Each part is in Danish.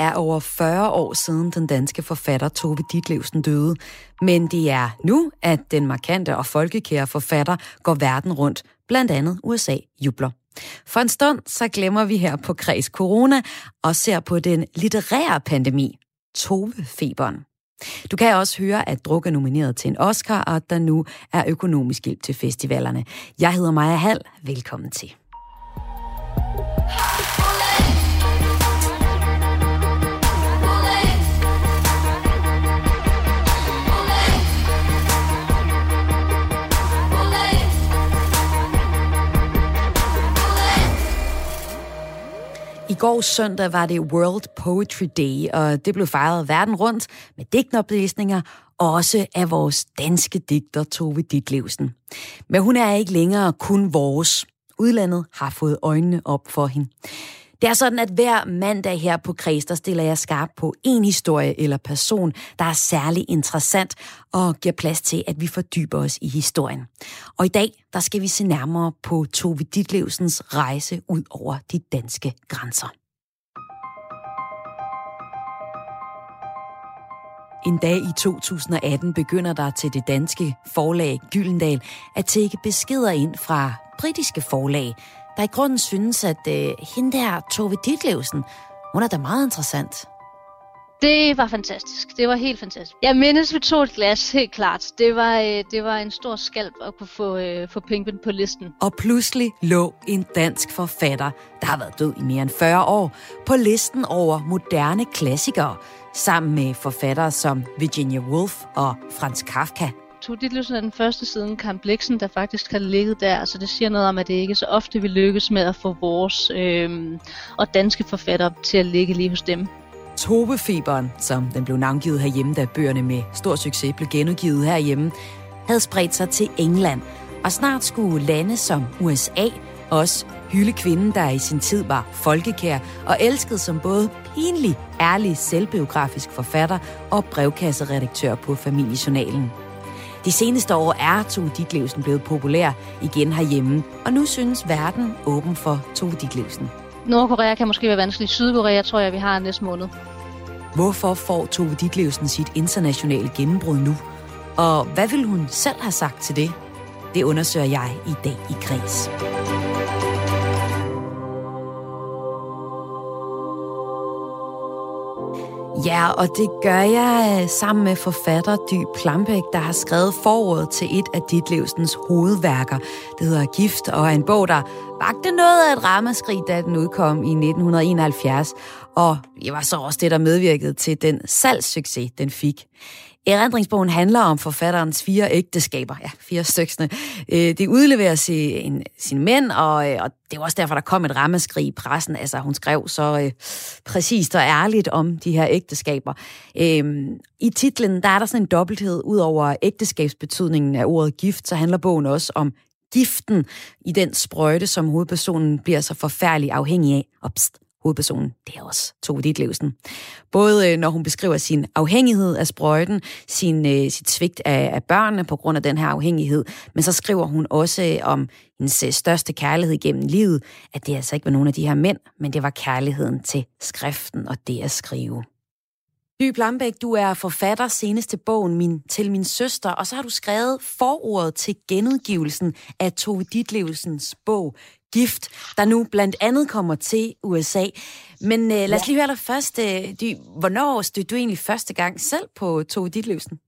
Det er over 40 år siden den danske forfatter Tove Ditlevsen døde, men det er nu, at den markante og folkekære forfatter går verden rundt, blandt andet USA jubler. For en stund så glemmer vi her på Kreds Corona og ser på den litterære pandemi, Tove-feberen. Du kan også høre, at Druk er nomineret til en Oscar, og at der nu er økonomisk hjælp til festivalerne. Jeg hedder Maja Hall. Velkommen til. I går søndag var det World Poetry Day, og det blev fejret verden rundt med digtoplæsninger, også af vores danske digter Tove Ditlevsen. Men hun er ikke længere kun vores. Udlandet har fået øjnene op for hende. Det er sådan, at hver mandag her på Kreds, der stiller jeg skarp på en historie eller person, der er særlig interessant og giver plads til, at vi fordyber os i historien. Og i dag, der skal vi se nærmere på Tove Ditlevsens rejse ud over de danske grænser. En dag i 2018 begynder der til det danske forlag Gyldendal at tække beskeder ind fra britiske forlag, der i grunden synes, at øh, hende der, Tove Ditlevsen, hun er da meget interessant. Det var fantastisk. Det var helt fantastisk. Jeg mindes, vi tog et glas, helt klart. Det var, øh, det var en stor skalp at kunne få, øh, få Pinkman på listen. Og pludselig lå en dansk forfatter, der har været død i mere end 40 år, på listen over moderne klassikere, sammen med forfattere som Virginia Woolf og Franz Kafka. Tove Ditlevsen af den første siden Karen Bliksen, der faktisk har ligget der, så det siger noget om, at det ikke så ofte vi lykkes med at få vores øh, og danske forfattere til at ligge lige hos dem. Tobefeberen, som den blev navngivet herhjemme, da bøgerne med stor succes blev genudgivet herhjemme, havde spredt sig til England, og snart skulle lande som USA også hylde kvinden, der i sin tid var folkekær og elsket som både pinlig, ærlig, selvbiografisk forfatter og brevkasseredaktør på Familiejournalen. De seneste år er Tove Ditlevsen blevet populær igen herhjemme, og nu synes verden åben for Tove Ditlevsen. Nordkorea kan måske være vanskeligt. Sydkorea tror jeg, vi har næste måned. Hvorfor får Tove Ditlevsen sit internationale gennembrud nu? Og hvad vil hun selv have sagt til det? Det undersøger jeg i dag i Kreds. Ja, og det gør jeg øh, sammen med forfatter Dy Plambæk, der har skrevet forordet til et af Ditlevsens hovedværker. Det hedder Gift, og er en bog, der vagte noget af et ramaskrig, da den udkom i 1971. Og det var så også det, der medvirkede til den salgssucces, den fik. Erindringsbogen handler om forfatterens fire ægteskaber, ja, fire styksene. Øh, det udleverer sin, sin mænd, og, øh, og det var også derfor, der kom et rammeskrig i pressen. Altså, hun skrev så øh, præcist og ærligt om de her ægteskaber. Øhm, I titlen, der er der sådan en dobbelthed. Udover ægteskabsbetydningen af ordet gift, så handler bogen også om giften i den sprøjte, som hovedpersonen bliver så forfærdelig afhængig af. Opst hovedpersonen, det er også Tove Ditlevsen. Både øh, når hun beskriver sin afhængighed af sprøjten, sin, øh, sit svigt af, af børnene på grund af den her afhængighed, men så skriver hun også øh, om hendes største kærlighed gennem livet, at det altså ikke var nogen af de her mænd, men det var kærligheden til skriften og det at skrive. Dyb Lambæk, du er forfatter senest til bogen min, Til min søster, og så har du skrevet forordet til genudgivelsen af Tove Ditlevsens bog gift, der nu blandt andet kommer til USA. Men øh, lad os lige høre dig først. Øh, de, hvornår stødte du egentlig første gang selv på Tove Ditlevsen?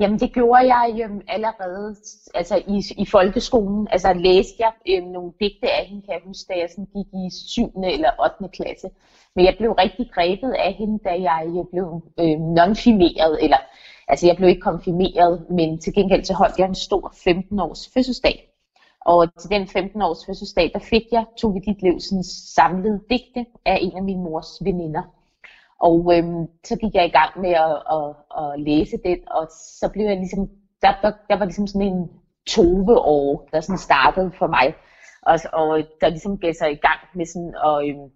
Jamen det gjorde jeg jo allerede altså i, i folkeskolen. Altså læste jeg øh, nogle digte af hende, kan jeg huske, da jeg sådan gik i 7. eller 8. klasse. Men jeg blev rigtig grebet af hende, da jeg blev øh, nonfimeret, eller altså jeg blev ikke konfirmeret, men til gengæld så holdt jeg en stor 15 års fødselsdag. Og til den 15 års fødselsdag, der fik jeg Tove Ditlevsens samlede digte af en af min mors veninder. Og øhm, så gik jeg i gang med at, at, at læse den, og så blev jeg ligesom, der, der, der var ligesom sådan en Tove-år, der sådan startede for mig. Og, og der ligesom gav sig i gang med sådan at, øhm,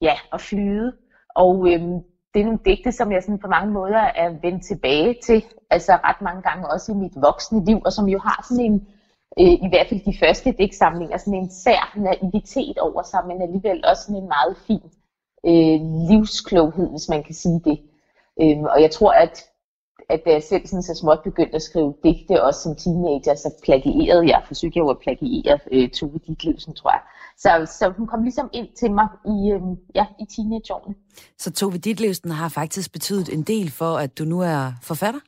ja, at flyde. Og øhm, det er nogle digte, som jeg sådan på mange måder er vendt tilbage til, altså ret mange gange også i mit voksne liv, og som jo har sådan en, øh, i hvert fald de første digtsamlinger, sådan en sær naivitet over sig, men alligevel også sådan en meget fin øh, livskloghed, hvis man kan sige det. Øh, og jeg tror, at at da jeg selv sådan så småt begyndte at skrive digte, også som teenager, så plagierede jeg, forsøgte jeg jo at plagiere øh, Tove Ditlevsen, tror jeg. Så, så hun kom ligesom ind til mig i, øh, ja, i teenageårene. Så Tove Ditlevsen har faktisk betydet en del for, at du nu er forfatter?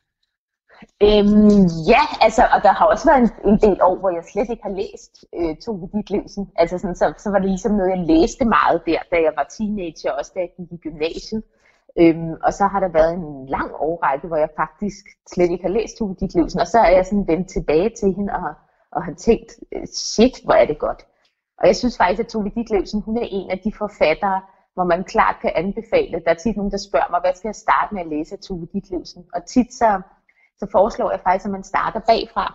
Øhm, ja, altså, og der har også været en, en del år, hvor jeg slet ikke har læst øh, Tove Ditlevsen. Altså sådan, så, så var det ligesom noget, jeg læste meget der, da jeg var teenager, også da jeg gik i gymnasiet. Øhm, og så har der været en lang årrække, hvor jeg faktisk slet ikke har læst Tove Ditlevsen, og så er jeg sådan vendt tilbage til hende og, og har tænkt, øh, shit, hvor er det godt. Og jeg synes faktisk, at Tove Ditlevsen, hun er en af de forfattere, hvor man klart kan anbefale. Der er tit nogen, der spørger mig, hvad skal jeg starte med at læse af Tove Ditlevsen? Og tit så, så foreslår jeg faktisk, at man starter bagfra.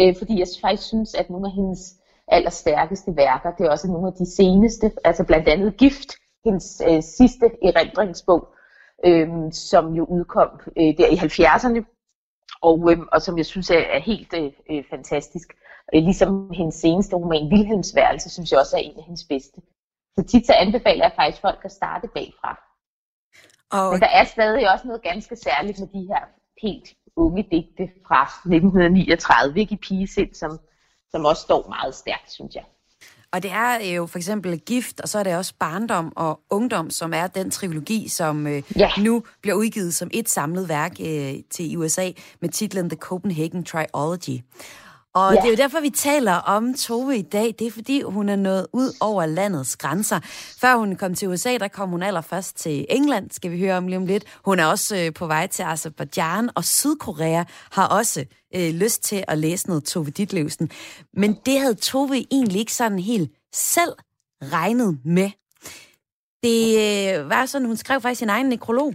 Øh, fordi jeg faktisk synes, at nogle af hendes allerstærkeste værker, det er også nogle af de seneste, altså blandt andet Gift, hendes øh, sidste erindringsbog, øhm, som jo udkom øh, der i 70'erne, og, øhm, og som jeg synes er, er helt øh, øh, fantastisk. Øh, ligesom hendes seneste roman, Vilhelms Værelse, synes jeg også er en af hendes bedste. Så tit så anbefaler jeg faktisk folk at starte bagfra. Og... Men der er stadig også noget ganske særligt med de her helt unge digte fra 1939, ikke i pigesind, som, som også står meget stærkt, synes jeg. Og det er jo for eksempel Gift, og så er det også Barndom og Ungdom, som er den trilogi, som øh, ja. nu bliver udgivet som et samlet værk øh, til USA med titlen The Copenhagen Trilogy. Og ja. det er jo derfor, vi taler om Tove i dag. Det er fordi, hun er nået ud over landets grænser. Før hun kom til USA, der kom hun allerførst til England, skal vi høre om lige om lidt. Hun er også øh, på vej til Azerbaijan, og Sydkorea har også øh, lyst til at læse noget Tove Ditlevsen. Men det havde Tove egentlig ikke sådan helt selv regnet med. Det øh, var sådan, hun skrev faktisk sin egen nekrolog,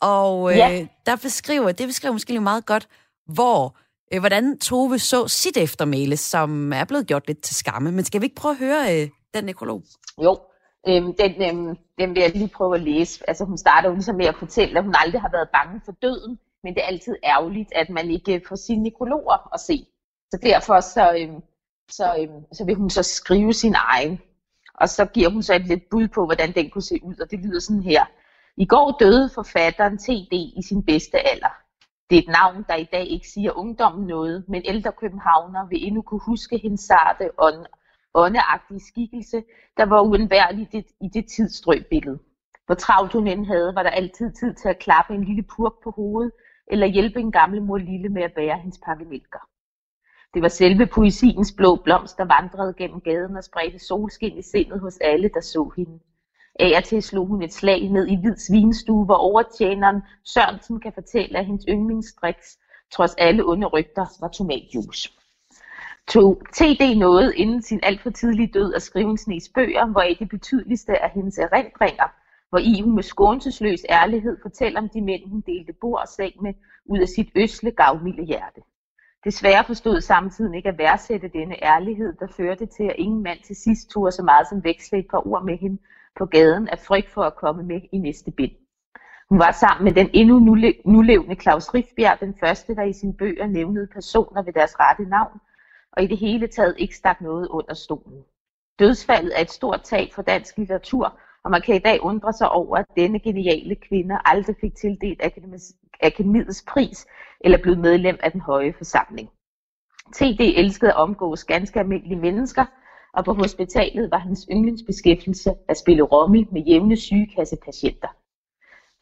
og øh, ja. der beskriver, det beskriver måske meget godt, hvor øh, hvordan Tove så sit eftermæle, som er blevet gjort lidt til skamme. Men skal vi ikke prøve at høre øh, den nekrolog? Jo, øhm, den, øhm, den vil jeg lige prøve at læse. Altså hun starter jo ligesom med at fortælle, at hun aldrig har været bange for døden, men det er altid ærgerligt, at man ikke får sine nekrologer at se. Så derfor så, øhm, så, øhm, så vil hun så skrive sin egen. Og så giver hun så et lidt bud på, hvordan den kunne se ud, og det lyder sådan her. I går døde forfatteren TD i sin bedste alder. Det er et navn, der i dag ikke siger ungdommen noget, men ældre københavner vil endnu kunne huske hendes sarte ånd, åndeagtige skikkelse, der var uundværligt i det tidsstrøbillede. Hvor travlt hun end havde, var der altid tid til at klappe en lille purk på hovedet, eller hjælpe en gammel mor lille med at bære hendes pakke mælker. Det var selve poesiens blå blomst, der vandrede gennem gaden og spredte solskin i sindet hos alle, der så hende. Af og til slog hun et slag ned i hvid svinestue, hvor overtjeneren Sørensen kan fortælle, at hendes yndlingsdriks, trods alle onde rygter, var tomatjuice. Tog TD noget inden sin alt for tidlige død at skrive en snes bøger, hvor det betydeligste af hendes erindringer, hvor i hun med skånselsløs ærlighed fortæller om de mænd, hun delte bord og seng med, ud af sit øsle gavmilde hjerte. Desværre forstod samtidig ikke at værdsætte denne ærlighed, der førte til, at ingen mand til sidst tog så meget som veksle et par ord med hende, på gaden af frygt for at komme med i næste bind. Hun var sammen med den endnu nulevende Claus Rifbjerg, den første, der i sine bøger nævnede personer ved deres rette navn, og i det hele taget ikke stak noget under stolen. Dødsfaldet er et stort tab for dansk litteratur, og man kan i dag undre sig over, at denne geniale kvinde aldrig fik tildelt akademiets pris eller blev medlem af den høje forsamling. TD elskede at omgås ganske almindelige mennesker, og på hospitalet var hans yndlingsbeskæftigelse at spille romme med jævne sygekassepatienter.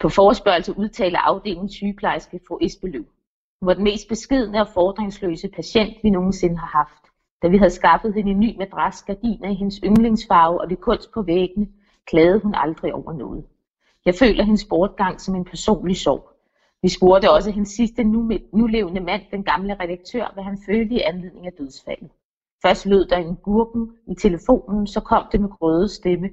På forespørgelse udtaler afdelingen sygeplejerske fru Esbeløv. Hun var den mest beskidende og fordringsløse patient, vi nogensinde har haft. Da vi havde skaffet hende en ny madras, gardiner i hendes yndlingsfarve og det kunst på væggene, klagede hun aldrig over noget. Jeg føler hendes bortgang som en personlig sorg. Vi spurgte også hendes sidste nu, nulevende mand, den gamle redaktør, hvad han følte i anledning af dødsfaldet. Først lød der en gurken i telefonen, så kom det med grøde stemme.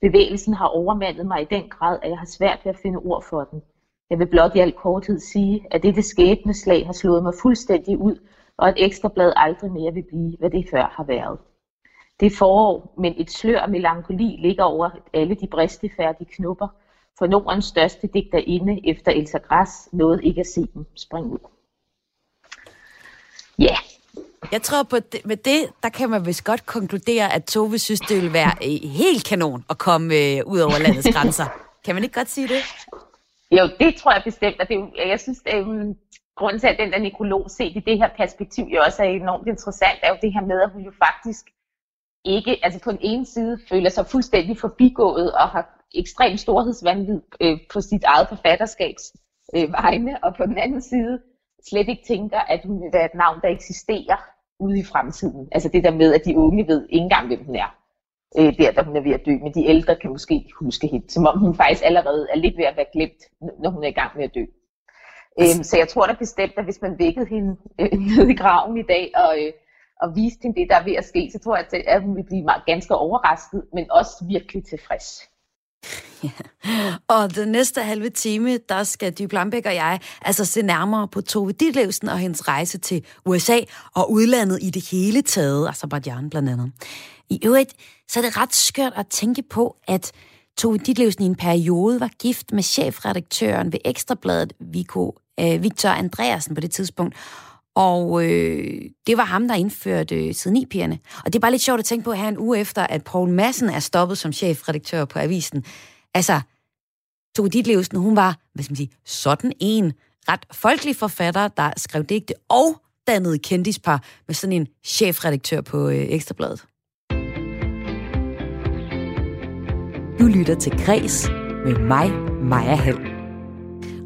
Bevægelsen har overmandet mig i den grad, at jeg har svært ved at finde ord for den. Jeg vil blot i al korthed sige, at dette skæbneslag har slået mig fuldstændig ud og et ekstrablad aldrig mere vil blive, hvad det før har været. Det er forår, men et slør af melankoli ligger over alle de bristefærdige knupper, for Nordens største digterinde efter Elsa Græs nåede ikke at se dem springe ud. Ja. Yeah. Jeg tror på det, med det, der kan man vist godt konkludere, at Tove synes, det vil være øh, helt kanon at komme øh, ud over landets grænser. Kan man ikke godt sige det? Jo, det tror jeg bestemt, og det er jeg synes, det er, um, grunden til, at den der nekrolog set i det her perspektiv jo også er enormt interessant, er jo det her med, at hun jo faktisk ikke, altså på den ene side føler sig fuldstændig forbigået og har ekstrem storhedsvandvid øh, på sit eget forfatterskabs øh, vegne, og på den anden side slet ikke tænker, at hun være et navn, der eksisterer ude i fremtiden. Altså det der med, at de unge ved ikke engang, hvem hun er. Øh, der, da hun er ved at dø, men de ældre kan måske huske hende, som om hun faktisk allerede er lidt ved at være glemt, når hun er i gang med at dø. Øh, så jeg tror da bestemt, at hvis man vækkede hende øh, ned i graven i dag, og, øh, og viste hende det, der er ved at ske, så tror jeg, at hun vil blive meget, ganske overrasket, men også virkelig tilfreds. Ja. Og den næste halve time, der skal Dyb Lambæk og jeg altså se nærmere på Tove Ditlevsen og hendes rejse til USA og udlandet i det hele taget, Azerbaijan blandt andet. I øvrigt, så er det ret skørt at tænke på, at Tove Ditlevsen i en periode var gift med chefredaktøren ved Ekstrabladet, Vico, øh, Victor Andreasen på det tidspunkt, og øh, det var ham, der indførte øh, siden. Og det er bare lidt sjovt at tænke på her en uge efter, at Paul Madsen er stoppet som chefredaktør på avisen. Altså, Tove Ditlevsen, hun var, hvad skal man sige, sådan en ret folkelig forfatter, der skrev digte og dannede kendispar med sådan en chefredaktør på øh, Ekstrabladet. Du lytter til Græs med mig, Maja Hall.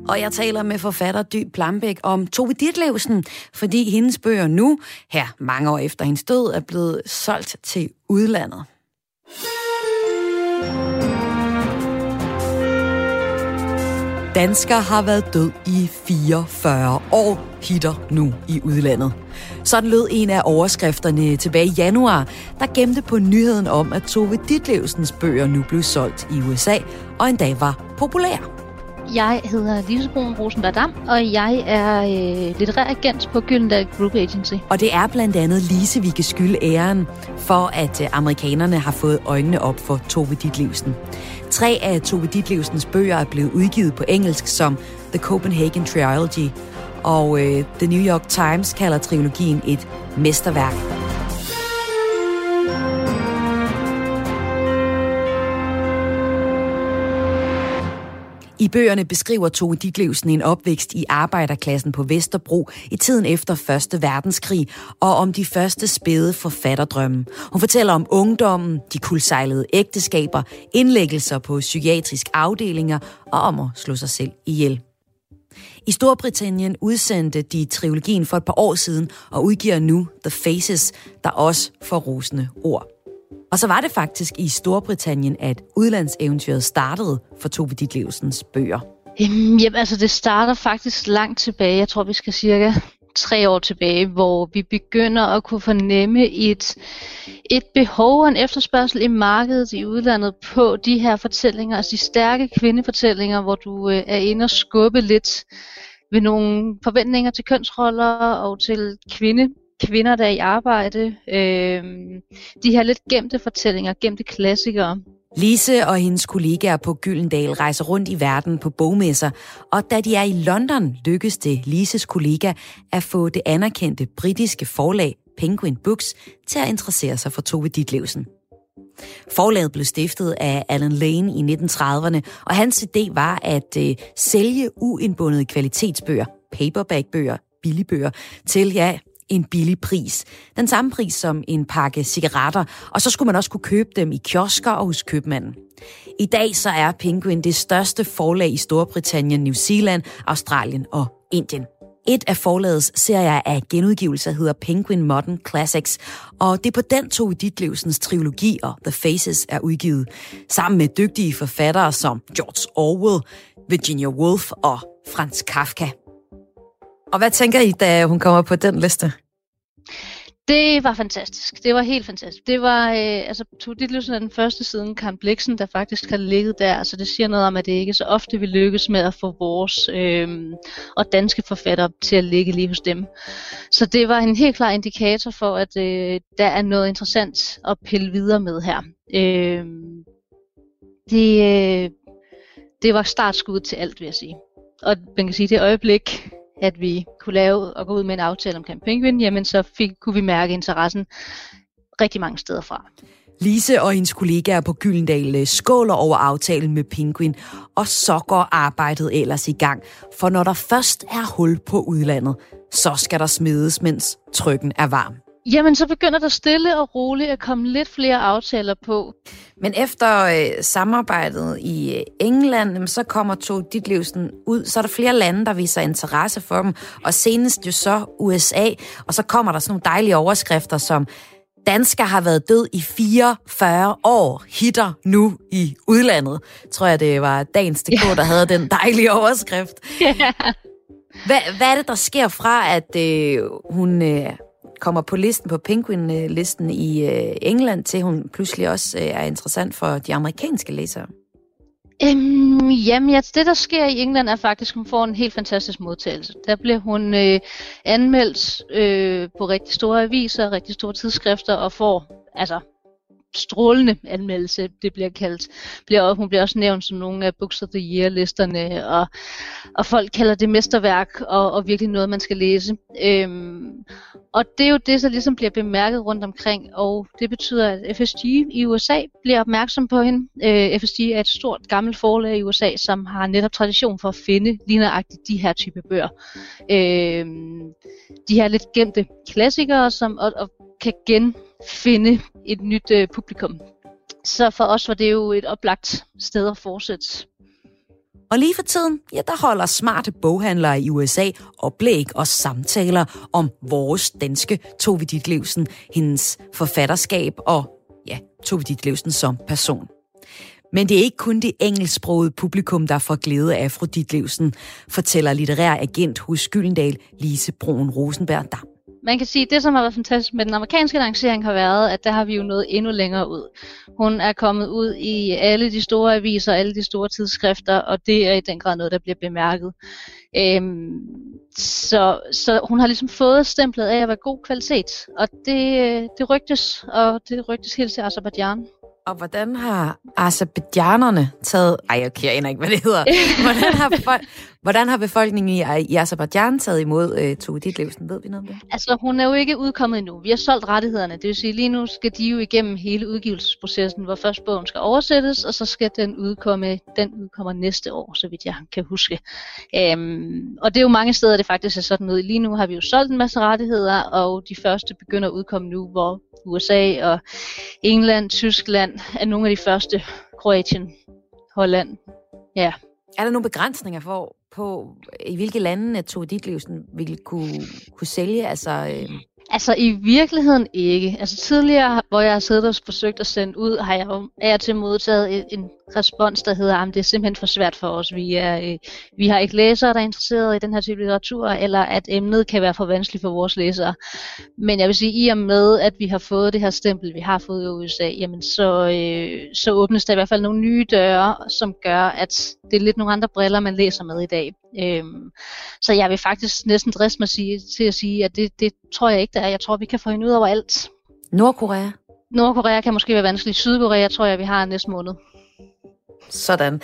Og jeg taler med forfatter Dy Plambæk om Tove Ditlevsen, fordi hendes bøger nu, her mange år efter hendes død, er blevet solgt til udlandet. Dansker har været død i 44 år, hitter nu i udlandet. Sådan lød en af overskrifterne tilbage i januar, der gemte på nyheden om, at Tove Ditlevsens bøger nu blev solgt i USA, og endda var populær. Jeg hedder Lise Brun Rosenberg og jeg er øh, litterær agent på Gyldendal Group Agency. Og det er blandt andet Lise, vi kan skylde æren for, at øh, amerikanerne har fået øjnene op for Tove Ditlevsen. Tre af Tove Ditlevsens bøger er blevet udgivet på engelsk som The Copenhagen Trilogy, og øh, The New York Times kalder trilogien et mesterværk. I bøgerne beskriver Tove Ditlevsen en opvækst i arbejderklassen på Vesterbro i tiden efter 1. verdenskrig, og om de første spæde forfatterdrømme. Hun fortæller om ungdommen, de kulsejlede ægteskaber, indlæggelser på psykiatrisk afdelinger og om at slå sig selv ihjel. I Storbritannien udsendte de trilogien for et par år siden og udgiver nu The Faces, der også får rosende ord. Og så var det faktisk i Storbritannien, at udlandseventyret startede for Tove Ditlevsens bøger. Jamen, altså det starter faktisk langt tilbage. Jeg tror, vi skal cirka tre år tilbage, hvor vi begynder at kunne fornemme et, et behov og en efterspørgsel i markedet i udlandet på de her fortællinger, altså de stærke kvindefortællinger, hvor du øh, er inde og skubbe lidt ved nogle forventninger til kønsroller og til kvinde kvinder, der er i arbejde. Øh, de her lidt gemte fortællinger, gemte klassikere. Lise og hendes kollegaer på Gyldendal rejser rundt i verden på bogmesser, og da de er i London, lykkes det Lises kollega at få det anerkendte britiske forlag Penguin Books til at interessere sig for Tove Ditlevsen. Forlaget blev stiftet af Alan Lane i 1930'erne, og hans idé var at øh, sælge uindbundede kvalitetsbøger, paperbackbøger, billigbøger, til ja, en billig pris. Den samme pris som en pakke cigaretter, og så skulle man også kunne købe dem i kiosker og hos købmanden. I dag så er Penguin det største forlag i Storbritannien, New Zealand, Australien og Indien. Et af forlagets serier af genudgivelser hedder Penguin Modern Classics, og det er på den to Ditlevsens trilogi og The Faces er udgivet, sammen med dygtige forfattere som George Orwell, Virginia Woolf og Franz Kafka. Og hvad tænker I, da hun kommer på den liste? Det var fantastisk. Det var helt fantastisk. Det var, øh, altså, Tove dit er den første siden Kamp Bliksen, der faktisk har ligget der. Så det siger noget om, at det ikke så ofte vi lykkes med at få vores øh, og danske forfattere til at ligge lige hos dem. Så det var en helt klar indikator for, at øh, der er noget interessant at pille videre med her. Øh, det, øh, det var startskud til alt, vil jeg sige. Og man kan sige, det øjeblik, at vi kunne lave og gå ud med en aftale om Penguin, jamen så fik, kunne vi mærke interessen rigtig mange steder fra. Lise og hendes kollegaer på Gyldendal øh, skåler over aftalen med Penguin, og så går arbejdet ellers i gang. For når der først er hul på udlandet, så skal der smides, mens trykken er varm. Jamen, så begynder der stille og roligt at komme lidt flere aftaler på. Men efter øh, samarbejdet i øh, England, så kommer to Ditlevsen ud, så er der flere lande, der viser interesse for dem, og senest jo så USA, og så kommer der sådan nogle dejlige overskrifter som Dansker har været død i 44 år, hitter nu i udlandet. Tror jeg, det var dagens DK, der havde den dejlige overskrift. Hvad, hvad er det, der sker fra, at øh, hun øh, kommer på listen, på Penguin-listen i øh, England, til hun pludselig også øh, er interessant for de amerikanske læsere? Øhm, jamen, ja, det der sker i England er faktisk, at hun får en helt fantastisk modtagelse. Der bliver hun øh, anmeldt øh, på rigtig store aviser, rigtig store tidsskrifter og får altså strålende anmeldelse, det bliver kaldt. Bliver, hun bliver også nævnt som nogle af Books of the Year-listerne, og, og folk kalder det mesterværk, og, og virkelig noget, man skal læse. Øhm, og det er jo det, der ligesom bliver bemærket rundt omkring, og det betyder, at FSG i USA bliver opmærksom på hende. Øh, FSG er et stort gammelt forlag i USA, som har netop tradition for at finde lige nøjagtigt de her type bøger. Øh, de her lidt gemte klassikere, som og, og kan gen finde et nyt øh, publikum. Så for os var det jo et oplagt sted at fortsætte. Og lige for tiden, ja, der holder smarte boghandlere i USA oplæg og samtaler om vores danske Tove Ditlevsen, hendes forfatterskab og, ja, Tove Ditlevsen som person. Men det er ikke kun det engelsksprogede publikum, der får glæde af Ditlevsen. fortæller litterær agent hos Gyldendal, Lise Broen Rosenberg Dam man kan sige, at det, som har været fantastisk med den amerikanske lancering, har været, at der har vi jo nået endnu længere ud. Hun er kommet ud i alle de store aviser, alle de store tidsskrifter, og det er i den grad noget, der bliver bemærket. Øhm, så, så hun har ligesom fået stemplet af at være god kvalitet, og det, øh, det rygtes, og det rygtes helt til Azerbaijan. Og hvordan har azerbaijanerne taget... Ej, okay, jeg aner ikke, hvad det hedder. Hvordan har, folk, hvordan har befolkningen i, i Azerbaijan taget imod øh, Tove Ditlevsen? Ved vi noget om det? Altså, hun er jo ikke udkommet endnu. Vi har solgt rettighederne. Det vil sige, lige nu skal de jo igennem hele udgivelsesprocessen, hvor først bogen skal oversættes, og så skal den udkomme, den udkommer næste år, så vidt jeg kan huske. Øhm, og det er jo mange steder, det faktisk er sådan noget. Lige nu har vi jo solgt en masse rettigheder, og de første begynder at udkomme nu, hvor USA og England, Tyskland af nogle af de første. Kroatien, Holland. Ja. Er der nogle begrænsninger for, på, i hvilke lande Tove Ditlevsen ville kunne, kunne sælge? Altså, øh altså i virkeligheden ikke. Altså tidligere, hvor jeg har siddet og forsøgt at sende ud, har jeg jo af og til modtaget en respons, der hedder, at det er simpelthen for svært for os. Vi, er, øh, vi har ikke læsere, der er interesseret i den her type litteratur, eller at emnet kan være for vanskeligt for vores læsere. Men jeg vil sige, i og med, at vi har fået det her stempel, vi har fået i USA, jamen så, øh, så åbnes der i hvert fald nogle nye døre, som gør, at det er lidt nogle andre briller, man læser med i dag. Øhm, så jeg vil faktisk næsten driste mig sige, til at sige, at det, det tror jeg ikke, der er. Jeg tror, vi kan få hende ud over alt. Nordkorea? Nordkorea kan måske være vanskeligt. Sydkorea tror jeg, vi har næste måned. Sådan.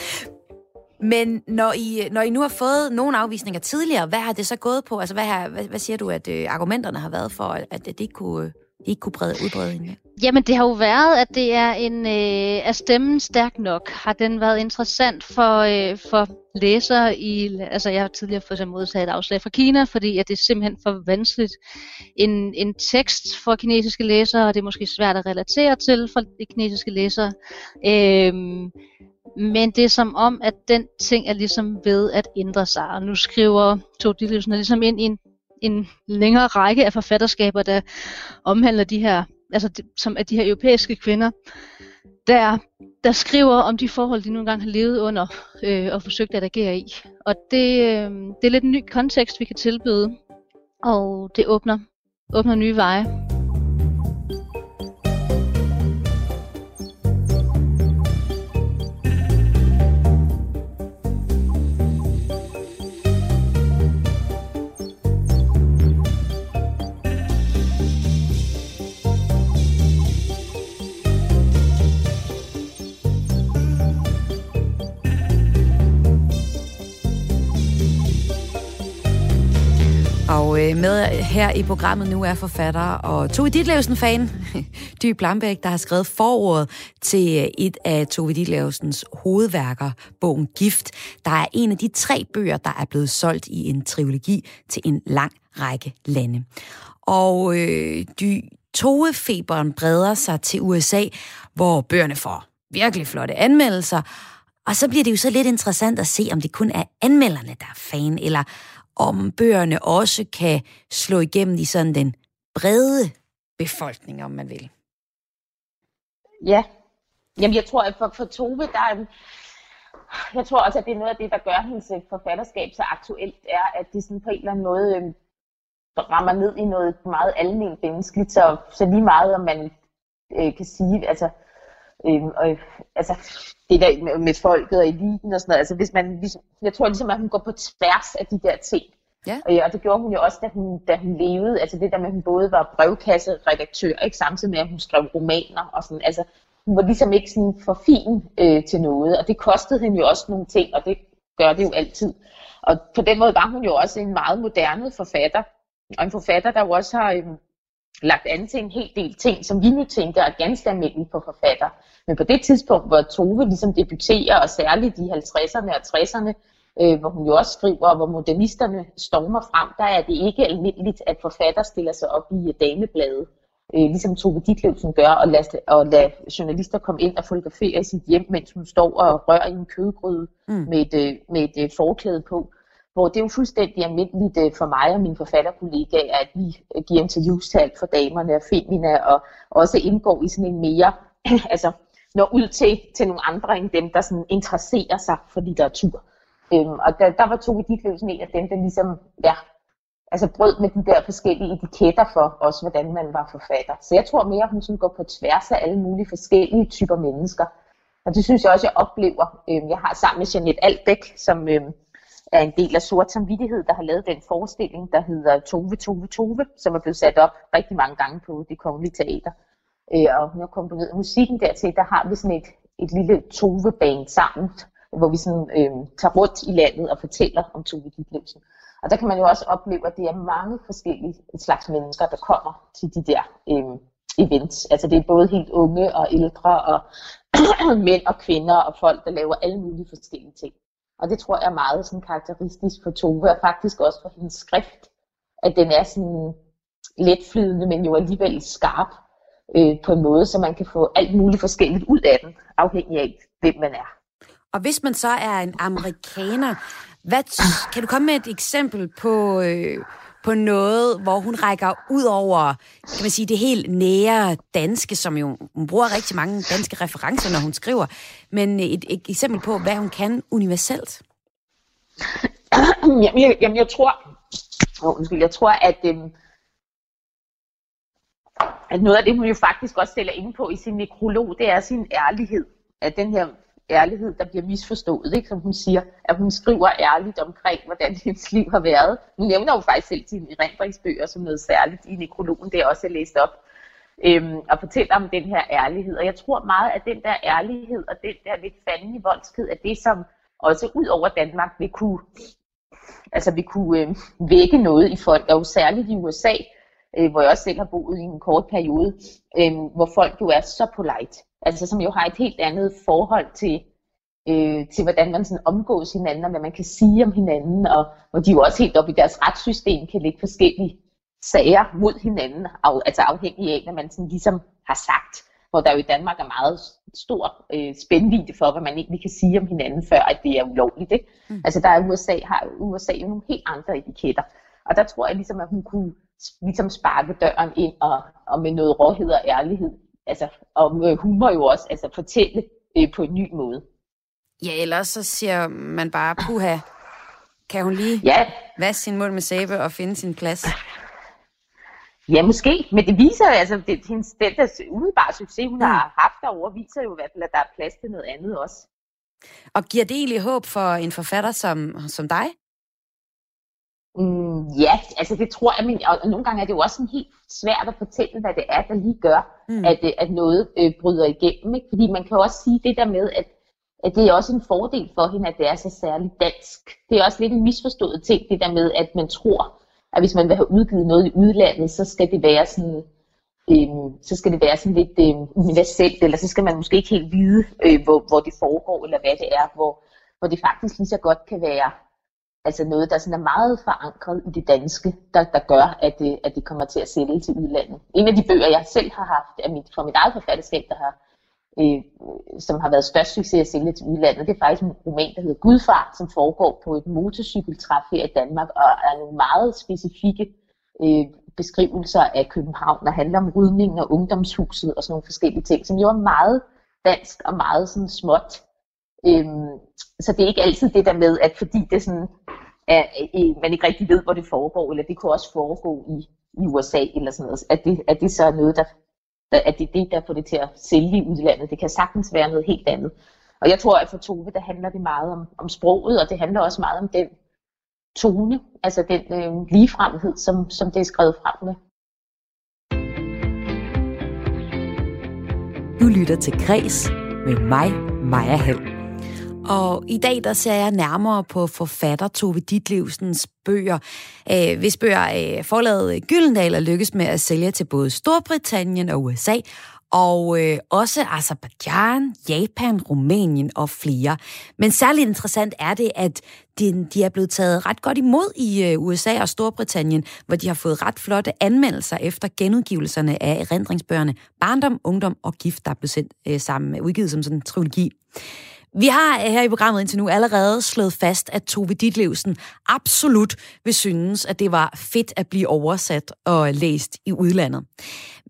Men når I, når I nu har fået nogle afvisninger tidligere, hvad har det så gået på? Altså, hvad, har, hvad, hvad siger du, at øh, argumenterne har været for, at det ikke kunne, de ikke kunne brede, udbrede hende? Jamen, det har jo været, at det er en, øh, er stemmen stærk nok. Har den været interessant for, øh, for læsere i, altså jeg har tidligere for eksempel modtaget et afslag fra Kina, fordi at det er simpelthen for vanskeligt en, en tekst for kinesiske læsere, og det er måske svært at relatere til for de kinesiske læsere. Øh, men det er som om, at den ting er ligesom ved at ændre sig. Og nu skriver Tove Ditlevsen ligesom ind i en, en længere række af forfatterskaber, der omhandler de her, altså de, som er de her europæiske kvinder, der, der skriver om de forhold, de nu engang har levet under øh, og forsøgt at agere i. Og det, øh, det er lidt en ny kontekst, vi kan tilbyde, og det åbner, åbner nye veje. Øh, med her i programmet nu er forfatter og Tove Ditlevsen-fan, Dyb Blambæk, der har skrevet forordet til øh, et af Tove Ditlevsens hovedværker, bogen Gift. Der er en af de tre bøger, der er blevet solgt i en trilogi til en lang række lande. Og øh, Dy Tove-feberen breder sig til USA, hvor bøgerne får virkelig flotte anmeldelser, og så bliver det jo så lidt interessant at se, om det kun er anmelderne, der er fan, eller om bøgerne også kan slå igennem i sådan den brede befolkning, om man vil. Ja, Jamen, jeg tror, at for, for Tove, der er, jeg tror også, at det er noget af det, der gør hendes øh, forfatterskab så aktuelt, er, at det sådan på en eller anden måde øh, rammer ned i noget meget almindeligt menneskeligt, så, så lige meget, om man øh, kan sige, altså, øh, og, altså det der med, med folket og eliten og sådan noget. Altså hvis man, hvis, jeg tror ligesom, at hun går på tværs af de der ting. Ja. Og, ja, og det gjorde hun jo også, da hun, da hun levede. Altså det der med, at hun både var brevkasseredaktør, ikke samtidig med, at hun skrev romaner og sådan. Altså hun var ligesom ikke sådan for fin øh, til noget, og det kostede hende jo også nogle ting, og det gør det jo altid. Og på den måde var hun jo også en meget moderne forfatter, og en forfatter, der jo også har øh, lagt an til en hel del ting, som vi nu tænker er ganske almindelige for forfatter. Men på det tidspunkt, hvor Tove ligesom debuterer, og særligt i 50'erne og 60'erne, øh, hvor hun jo også skriver, hvor modernisterne stormer frem, der er det ikke almindeligt, at forfatter stiller sig op i damebladet, øh, ligesom Tove Ditlevsen gør, og lader, og lader journalister komme ind og fotografere sit hjem, mens hun står og rører i en kødgryde mm. med et, øh, med et øh, forklæde på hvor det er jo fuldstændig almindeligt øh, for mig og mine forfatterkollegaer, at vi øh, giver interviews til alt for damerne og femina, og også indgår i sådan en mere, altså når ud til, til nogle andre end dem, der sådan interesserer sig for litteratur. Øhm, og der, der var Tove Ditlevsen en af dem, der ligesom, ja, altså brød med de der forskellige etiketter for os, hvordan man var forfatter. Så jeg tror mere, at hun sådan går på tværs af alle mulige forskellige typer mennesker. Og det synes jeg også, jeg oplever. Øhm, jeg har sammen med Jeanette Albæk, som øhm, er en del af Sort Samvittighed, der har lavet den forestilling, der hedder Tove, Tove, Tove, som er blevet sat op rigtig mange gange på det kongelige teater. Øh, og hun har komponeret musikken dertil, der har vi sådan et, et lille Tove-band sammen, hvor vi sådan, øh, tager rundt i landet og fortæller om Tove Ditlevsen. Og der kan man jo også opleve, at det er mange forskellige slags mennesker, der kommer til de der øh, events. Altså det er både helt unge og ældre, og mænd og kvinder, og folk, der laver alle mulige forskellige ting. Og det tror jeg er meget sådan karakteristisk for Tove, og faktisk også for hendes skrift, at den er sådan letflydende, men jo alligevel skarp øh, på en måde, så man kan få alt muligt forskelligt ud af den, afhængig af, hvem man er. Og hvis man så er en amerikaner, hvad, kan du komme med et eksempel på, øh, på noget, hvor hun rækker ud over, kan man sige, det helt nære danske, som jo, hun bruger rigtig mange danske referencer, når hun skriver, men et, et eksempel på, hvad hun kan universelt? Jamen, jeg, jamen, jeg tror, oh, undskyld, jeg tror, at, øhm, at noget af det, hun jo faktisk også stiller ind på i sin nekrolog, det er sin ærlighed. At den her ærlighed, der bliver misforstået, ikke? som hun siger, at hun skriver ærligt omkring, hvordan hendes liv har været. Hun nævner jo faktisk selv sine erindringsbøger som noget særligt i nekrologen, det er også læst op, øhm, og fortæller om den her ærlighed. Og jeg tror meget, at den der ærlighed og den der lidt i voldsked, er det, som også ud over Danmark vil kunne, altså vil kunne øh, vække noget i folk, og jo særligt i USA, øh, hvor jeg også selv har boet i en kort periode, øh, hvor folk jo er så polite altså som jo har et helt andet forhold til, øh, til hvordan man sådan omgås hinanden, og hvad man kan sige om hinanden, og hvor de jo også helt op i deres retssystem kan lægge forskellige sager mod hinanden, af, altså afhængig af, hvad man sådan ligesom har sagt, hvor der jo i Danmark er meget stor øh, spændvidde for, hvad man egentlig kan sige om hinanden, før at det er ulovligt. Ikke? Mm. Altså der er USA, har USA jo nogle helt andre etiketter, og der tror jeg ligesom, at hun kunne ligesom sparke døren ind, og, og med noget råhed og ærlighed altså, og med humor jo også, altså fortælle øh, på en ny måde. Ja, ellers så siger man bare, puha, kan hun lige ja. vaske sin mund med sæbe og finde sin plads? Ja, måske, men det viser altså, det, hendes, den der umiddelbare succes, hun mm. har haft derovre, viser jo i hvert fald, at der er plads til noget andet også. Og giver det egentlig håb for en forfatter som, som dig? Mm, ja, altså det tror jeg, men og nogle gange er det jo også sådan helt svært at fortælle, hvad det er, der lige gør, mm. at, øh, at noget øh, bryder igennem. Ikke? Fordi man kan også sige det der med, at, at det er også en fordel for hende, at det er så særligt dansk. Det er også lidt en misforstået ting, det der med, at man tror, at hvis man vil have udgivet noget i udlandet, så skal det være sådan, øh, så skal det være sådan lidt øh, universelt, eller så skal man måske ikke helt vide, øh, hvor, hvor det foregår, eller hvad det er, hvor, hvor det faktisk lige så godt kan være altså noget, der sådan er meget forankret i det danske, der, der gør, at det, at det kommer til at sælge til udlandet. En af de bøger, jeg selv har haft er mit, fra mit eget forfatterskab, der har, øh, som har været størst succes at sælge til udlandet, det er faktisk en roman, der hedder Gudfar, som foregår på et motorcykeltræf her i Danmark, og er nogle meget specifikke øh, beskrivelser af København, der handler om rydningen og ungdomshuset og sådan nogle forskellige ting, som jo er meget dansk og meget sådan småt. Øhm, så det er ikke altid det der med, at fordi det sådan er, øh, man ikke rigtig ved, hvor det foregår, eller det kunne også foregå i, i USA eller sådan noget, at det, at det så er noget, der, der at det er det, der får det til at sælge i udlandet. Det kan sagtens være noget helt andet. Og jeg tror, at for Tove, der handler det meget om, om sproget, og det handler også meget om den tone, altså den øh, ligefremhed, som, som det er skrevet frem med. Du lytter til Græs med mig, Maja Hall. Og i dag der ser jeg nærmere på forfatter Tove Ditlevsens bøger, øh, hvis bøger øh, forladet Gyldendal er lykkes med at sælge til både Storbritannien og USA, og øh, også Azerbaijan, Japan, Rumænien og flere. Men særligt interessant er det, at de, de er blevet taget ret godt imod i øh, USA og Storbritannien, hvor de har fået ret flotte anmeldelser efter genudgivelserne af erindringsbøgerne Barndom, Ungdom og Gift, der blev sendt øh, sammen, udgivet som sådan en trilogi. Vi har her i programmet indtil nu allerede slået fast, at Tove Ditlevsen absolut vil synes, at det var fedt at blive oversat og læst i udlandet.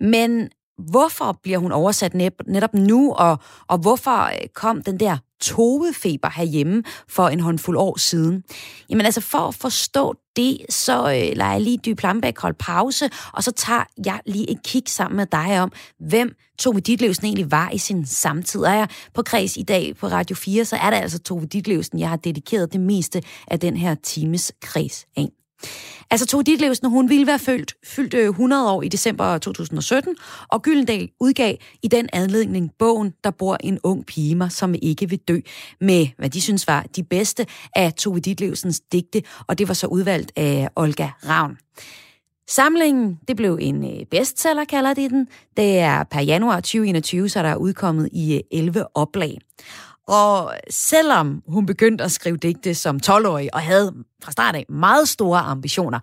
Men hvorfor bliver hun oversat netop nu, og, og hvorfor kom den der tovefeber herhjemme for en håndfuld år siden? Jamen altså, for at forstå det, så øh, lader jeg lige Dyb Lambæk holde pause, og så tager jeg lige et kig sammen med dig om, hvem Tove Ditlevsen egentlig var i sin samtid. Er jeg på Kreds i dag på Radio 4, så er det altså Tove Ditlevsen, jeg har dedikeret det meste af den her times kreds af. Altså Tove når hun ville være fyldt, fyldt øh, 100 år i december 2017, og Gyldendal udgav i den anledning bogen, der bor en ung pige mig, som ikke vil dø, med hvad de synes var de bedste af Tove Ditlevsens digte, og det var så udvalgt af Olga Ravn. Samlingen, det blev en øh, bestseller, kalder de den. Det er per januar 2021, så der er udkommet i øh, 11 oplag. Og selvom hun begyndte at skrive digte som 12-årig og havde fra start af meget store ambitioner,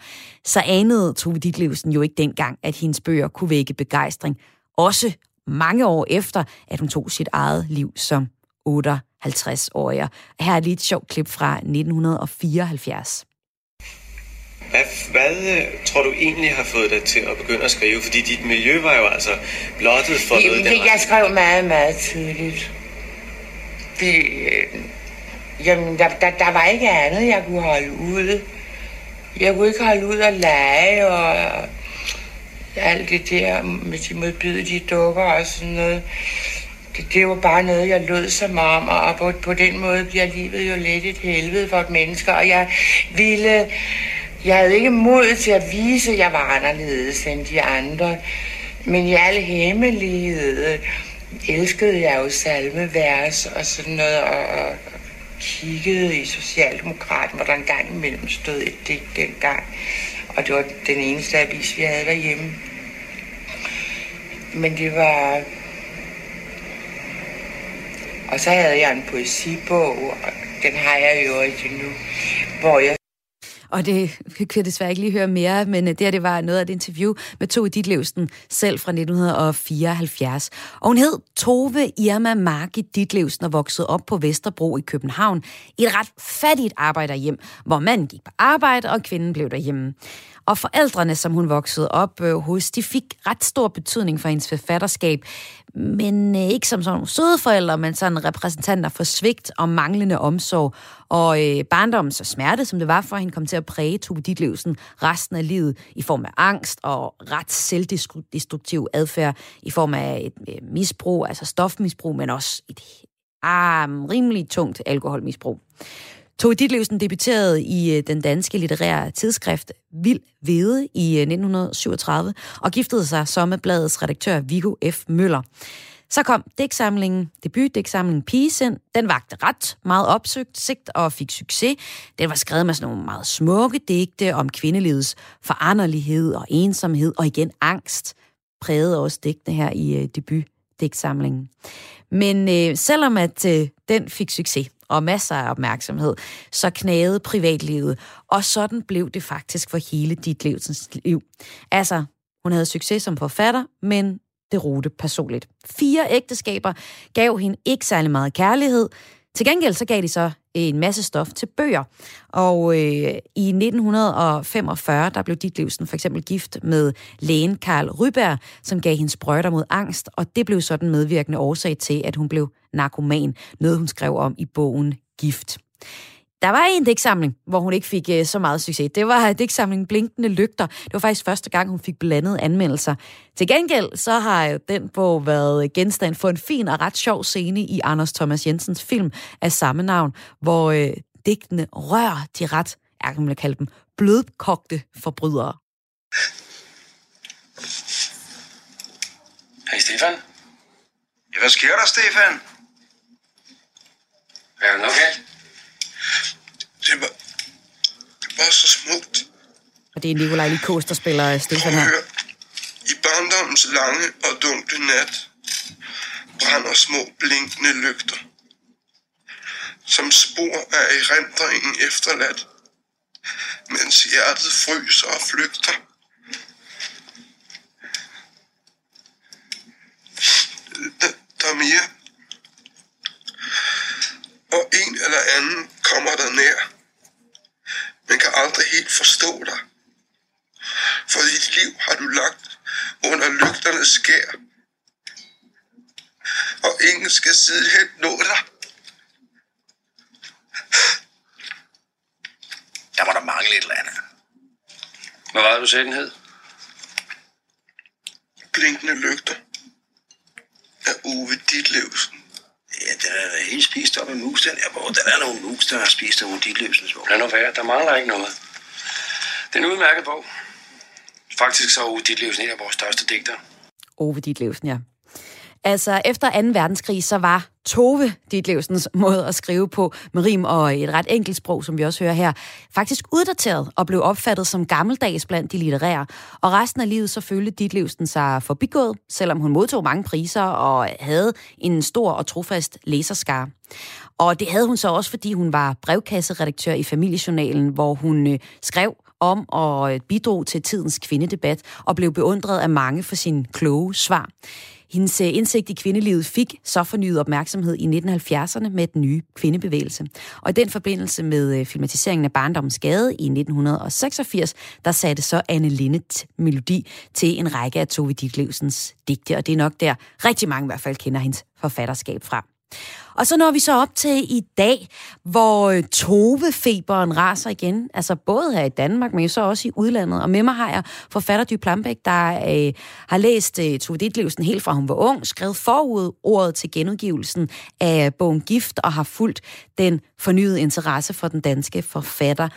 så anede Tove Ditlevsen jo ikke dengang, at hendes bøger kunne vække begejstring. Også mange år efter, at hun tog sit eget liv som 58-årig. Her er lige et sjovt klip fra 1974. Hvad, hvad øh, tror du egentlig har fået dig til at begynde at skrive? Fordi dit miljø var jo altså blottet for det, noget. Det, jeg skrev meget, meget tydeligt det, øh, jamen, der, der, der var ikke andet, jeg kunne holde ud. Jeg kunne ikke holde ud og lege og alt det der med de modbydelige dukker og sådan noget. Det, det var bare noget, jeg lød som om, og på, på den måde bliver livet jo lidt et helvede for et menneske, og jeg ville... Jeg havde ikke mod til at vise, at jeg var anderledes end de andre, men i al hemmelighed elskede jeg jo salmevers og sådan noget, og, og kiggede i Socialdemokraten, hvor der en gang imellem stod et digt dengang. Og det var den eneste avis, vi havde derhjemme. Men det var... Og så havde jeg en poesibog, og den har jeg jo ikke nu, hvor jeg og det kan jeg desværre ikke lige høre mere, men øh, det her det var noget af et interview med Tove Ditlevsen selv fra 1974. Og hun hed Tove Irma Margit Ditlevsen og voksede op på Vesterbro i København i et ret fattigt arbejderhjem, hvor manden gik på arbejde, og kvinden blev derhjemme. Og forældrene, som hun voksede op øh, hos, de fik ret stor betydning for hendes forfatterskab, men øh, ikke som sådan nogle søde forældre, men sådan repræsentanter for svigt og manglende omsorg. Og øh, barndommens smerte, som det var for hende, kom til at præge Tove Ditlevsen resten af livet i form af angst og ret selvdestruktiv adfærd i form af et øh, misbrug, altså stofmisbrug, men også et ah, rimelig tungt alkoholmisbrug. Tove Ditlevsen debuterede i øh, den danske litterære tidsskrift Vild Vede i øh, 1937 og giftede sig så med bladets redaktør Viggo F. Møller. Så kom digtsamlingen, debutdigtsamlingen Pigesind. Den vagte ret meget opsøgt sigt og fik succes. Den var skrevet med sådan nogle meget smukke digte om kvindelivets foranderlighed og ensomhed og igen angst. Prægede også digtene her i øh, debutdigtsamlingen. Men øh, selvom at øh, den fik succes og masser af opmærksomhed, så knagede privatlivet, og sådan blev det faktisk for hele dit liv. Altså, hun havde succes som forfatter, men det rute personligt. Fire ægteskaber gav hende ikke særlig meget kærlighed. Til gengæld så gav de så en masse stof til bøger. Og øh, i 1945, der blev Ditlevsen for eksempel gift med lægen Karl Ryberg, som gav hende sprøjter mod angst, og det blev sådan medvirkende årsag til, at hun blev narkoman, noget hun skrev om i bogen Gift. Der var en digtsamling, hvor hun ikke fik øh, så meget succes. Det var digtsamlingen Blinkende Lygter. Det var faktisk første gang, hun fik blandet anmeldelser. Til gengæld så har øh, den bog været genstand for en fin og ret sjov scene i Anders Thomas Jensens film af samme navn, hvor øh, digtene rører de ret, jeg kan kalde dem, blødkogte forbrydere. Hej Stefan. Ja, hvad sker der, Stefan? Er der noget galt? Det var, det var så smukt. Og det er Nikolaj Likos, der spiller Stefan her. I barndommens lange og dunkle nat brænder små blinkende lygter. Som spor af erindringen efterladt, mens hjertet fryser og flygter. Der, der er mere. Og en eller anden kommer der nær, men kan aldrig helt forstå dig. For dit liv har du lagt under lygternes skær, og ingen skal sidenhen nå dig. Der må der mangle et eller andet. Hvad var det, du sagde, den hed? Blinkende lygter af Ove Ditlevsen. Ja, den er da helt spist op af mus, den her bog. Den er nogle mus, der har spist af Ove Ditlevsens bog. Lad nu være, der mangler ikke noget. Det er en udmærket bog. Faktisk så er Ove Ditlevsen en af vores største digtere. Ove Ditlevsen, ja. Altså, efter 2. verdenskrig, så var Tove Ditlevsens måde at skrive på med rim og et ret enkelt sprog, som vi også hører her, faktisk uddateret og blev opfattet som gammeldags blandt de litterære. Og resten af livet så følte Ditlevsen sig forbigået, selvom hun modtog mange priser og havde en stor og trofast læserskare. Og det havde hun så også, fordi hun var brevkasseredaktør i Familiejournalen, hvor hun øh, skrev om og bidrog til tidens kvindedebat og blev beundret af mange for sine kloge svar. Hendes øh, indsigt i kvindelivet fik så fornyet opmærksomhed i 1970'erne med den nye kvindebevægelse. Og i den forbindelse med øh, filmatiseringen af Barndommens Gade i 1986, der satte så Anne Linnet melodi til en række af Tove Ditlevsens digte, og det er nok der rigtig mange i hvert fald kender hendes forfatterskab fra. Og så når vi så op til i dag, hvor tovefeberen Tove-feberen raser igen, altså både her i Danmark, men jo så også i udlandet. Og med mig har jeg forfatter Dy Plambæk, der øh, har læst øh, Tove Ditlevsen helt fra hun var ung, skrevet forud ordet til genudgivelsen af bogen Gift, og har fulgt den fornyede interesse for den danske forfatter.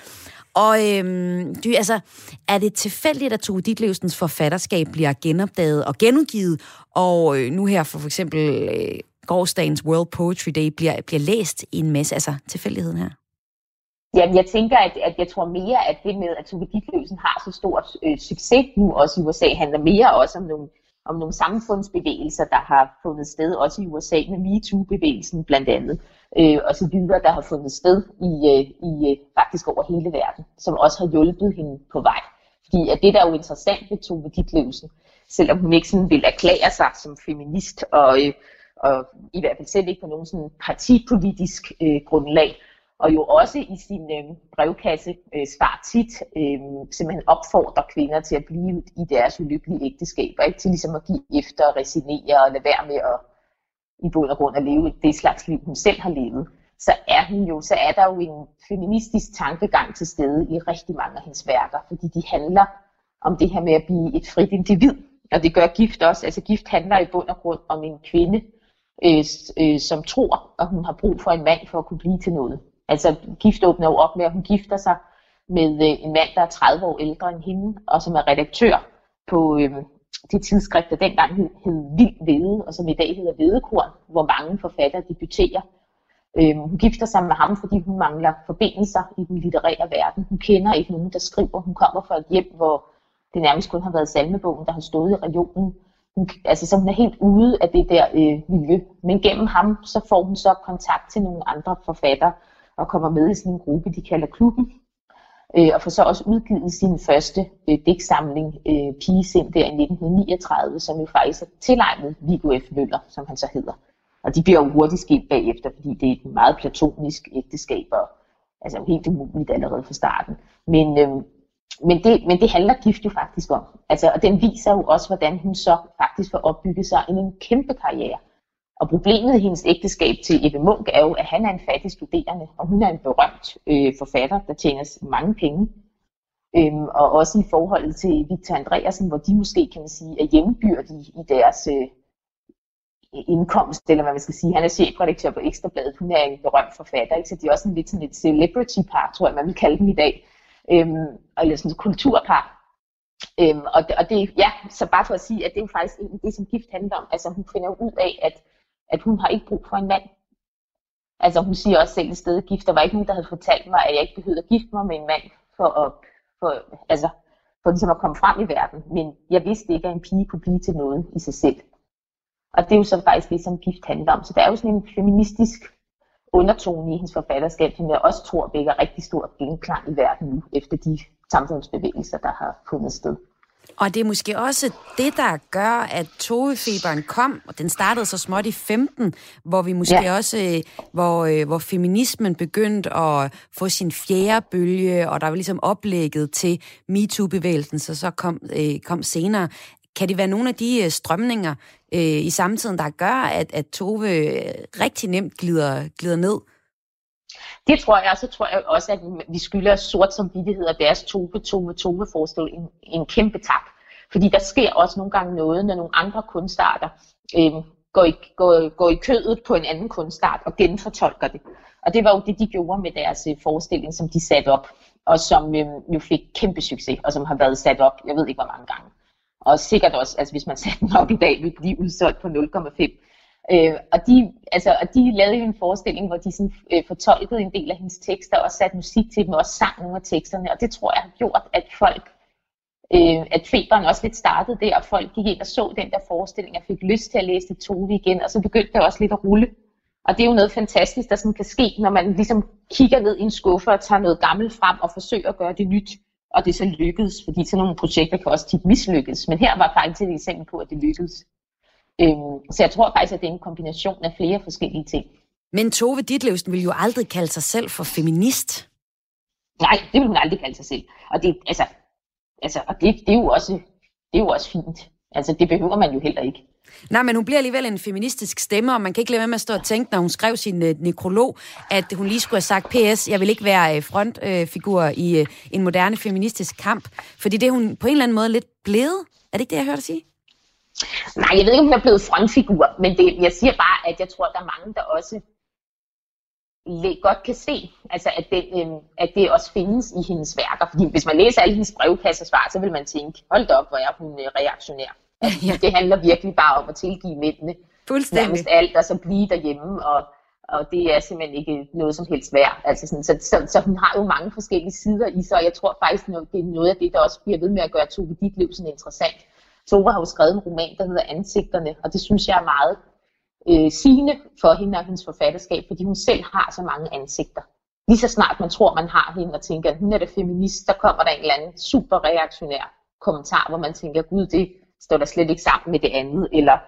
Og øhm, du, altså, er det tilfældigt, at Tove Ditlevsens forfatterskab bliver genopdaget og genudgivet, og øh, nu her for, for eksempel øh, gårdsdagens World Poetry Day bliver, bliver læst i en masse, altså tilfældigheden her? Jamen, jeg tænker, at, at jeg tror mere, at det med, at Tove Ditlevsen har så stor øh, succes nu også i USA, handler mere også om nogle, om nogle samfundsbevægelser, der har fundet sted, også i USA med MeToo-bevægelsen blandt andet, øh, og så videre, der har fundet sted i, øh, i øh, faktisk over hele verden, som også har hjulpet hende på vej. Fordi at det, der er jo interessant ved Tove Ditlevsen, selvom hun ikke sådan vil erklære sig som feminist og øh, og i hvert fald selv ikke på nogen sådan partipolitisk øh, grundlag, og jo også i sin øh, brevkasse øh, svar tit øh, simpelthen opfordrer kvinder til at blive i deres ulykkelige ægteskaber, ikke til ligesom at give efter og resignere og lade være med at i bund og grund at leve det slags liv, hun selv har levet, så er hun jo, så er der jo en feministisk tankegang til stede i rigtig mange af hendes værker, fordi de handler om det her med at blive et frit individ, og det gør gift også. Altså gift handler i bund og grund om en kvinde, øh, øh, som tror, at hun har brug for en mand for at kunne blive til noget. Altså gift åbner jo op med, at hun gifter sig med øh, en mand, der er 30 år ældre end hende, og som er redaktør på, øh, det tidsskrift, der dengang hed, hed Vild Vede, og som i dag hedder Vedekorn, hvor mange forfattere debuterer. Øh, hun gifter sig med ham, fordi hun mangler forbindelser i den litterære verden. Hun kender ikke nogen, der skriver. Hun kommer fra et hjem, hvor det nærmest kun har været salmebogen, der har stået i regionen. Hun, altså, så hun er helt ude af det der øh, miljø. Men gennem ham, så får hun så kontakt til nogle andre forfattere, og kommer med i sådan en gruppe, de kalder klubben. Øh, og får så også udgivet sin første øh, digtsamling, øh, Pigesind, der i 1939, som jo faktisk er tilegnet Viggo F. Møller, som han så hedder. Og de bliver jo hurtigt skilt bagefter, fordi det er et meget platonisk ægteskab, og altså helt umuligt allerede fra starten. Men, øh, men, det, men det handler gift jo faktisk om. Altså, og den viser jo også, hvordan hun så faktisk får opbygget sig en kæmpe karriere. Og problemet i hendes ægteskab til Ebbe Munk er jo, at han er en fattig studerende, og hun er en berømt øh, forfatter, der tjener mange penge. Øhm, og også i forhold til Victor Andreasen, hvor de måske, kan man sige, er hjemmebyrdige i deres øh, indkomst, eller hvad man skal sige. Han er chefredaktør på Ekstrabladet, hun er en berømt forfatter, ikke? så de er også en lidt sådan et celebrity par, tror jeg, man vil kalde dem i dag. Øhm, eller sådan et kulturpar. Øhm, og, det, og det, ja, så bare for at sige, at det er jo faktisk det, som gift handler om. Altså hun finder ud af, at at hun har ikke brug for en mand. Altså hun siger også selv et sted gift. Der var ikke nogen, der havde fortalt mig, at jeg ikke behøvede at gifte mig med en mand for at, for, altså, for ligesom at komme frem i verden. Men jeg vidste ikke, at en pige kunne blive til noget i sig selv. Og det er jo så faktisk det, som gift handler om. Så der er jo sådan en feministisk undertone i hendes forfatterskab, som jeg også tror vækker rigtig stor genklang i verden nu, efter de samfundsbevægelser, der har fundet sted. Og det er måske også det, der gør, at tovefeberen kom, og den startede så småt i 15, hvor vi måske ja. også, øh, hvor, øh, hvor feminismen begyndte at få sin fjerde bølge, og der var ligesom oplægget til MeToo-bevægelsen, så så kom, øh, kom senere. Kan det være nogle af de strømninger Øh, i samtiden, der gør, at, at Tove øh, rigtig nemt glider, glider ned? Det tror jeg, og så tror jeg også, at vi skylder sort som vidtighed og deres Tove, Tove, Tove forestilling en, en kæmpe tak. Fordi der sker også nogle gange noget, når nogle andre kunstarter øh, går, i, går, går i kødet på en anden kunstart og genfortolker det. Og det var jo det, de gjorde med deres øh, forestilling, som de satte op, og som øh, jo fik kæmpe succes, og som har været sat op, jeg ved ikke hvor mange gange. Og sikkert også, altså hvis man satte den op i dag, ville blive udsolgt på 0,5. Øh, og, de, altså, og de lavede jo en forestilling, hvor de sådan, øh, fortolkede en del af hendes tekster, og satte musik til dem, og også sang nogle af teksterne. Og det tror jeg har gjort, at folk, øh, at feberen også lidt startede der, og folk gik ind og så den der forestilling, og fik lyst til at læse det Tove igen, og så begyndte det også lidt at rulle. Og det er jo noget fantastisk, der sådan kan ske, når man ligesom kigger ned i en skuffe og tager noget gammelt frem og forsøger at gøre det nyt, og det så lykkedes, fordi sådan nogle projekter kan også tit mislykkes. Men her var faktisk et eksempel på, at det lykkedes. Øhm, så jeg tror faktisk, at det er en kombination af flere forskellige ting. Men Tove Ditlevsen vil jo aldrig kalde sig selv for feminist. Nej, det vil hun aldrig kalde sig selv. Og det, altså, altså, og det, det, er jo også, det er jo også fint. Altså, det behøver man jo heller ikke. Nej, men hun bliver alligevel en feministisk stemme, og man kan ikke lade være med at stå og tænke, når hun skrev sin uh, nekrolog, at hun lige skulle have sagt, PS, jeg vil ikke være uh, frontfigur uh, i uh, en moderne feministisk kamp. Fordi det er hun på en eller anden måde lidt blevet. Er det ikke det, jeg hørte dig sige? Nej, jeg ved ikke, om hun er blevet frontfigur, men det, jeg siger bare, at jeg tror, at der er mange, der også godt kan se, altså at, det, øh, at det også findes i hendes værker. Fordi hvis man læser alle hendes brevkassesvar, så vil man tænke, hold da op, hvor er hun øh, reaktionær. Altså, ja. Det handler virkelig bare om at tilgive mændene nærmest alt, og så blive derhjemme, og, og det er simpelthen ikke noget som helst værd. Altså sådan, så, så, så hun har jo mange forskellige sider i sig, og jeg tror faktisk, det er noget af det, der også bliver ved med at gøre Tove dit liv sådan interessant. Tove har jo skrevet en roman, der hedder Ansigterne, og det synes jeg er meget øh, sigende for hende og hendes forfatterskab, fordi hun selv har så mange ansigter. Lige så snart man tror, man har hende og tænker, at hun er da feminist, så kommer der en eller anden super reaktionær kommentar, hvor man tænker, gud, det står der slet ikke sammen med det andet, eller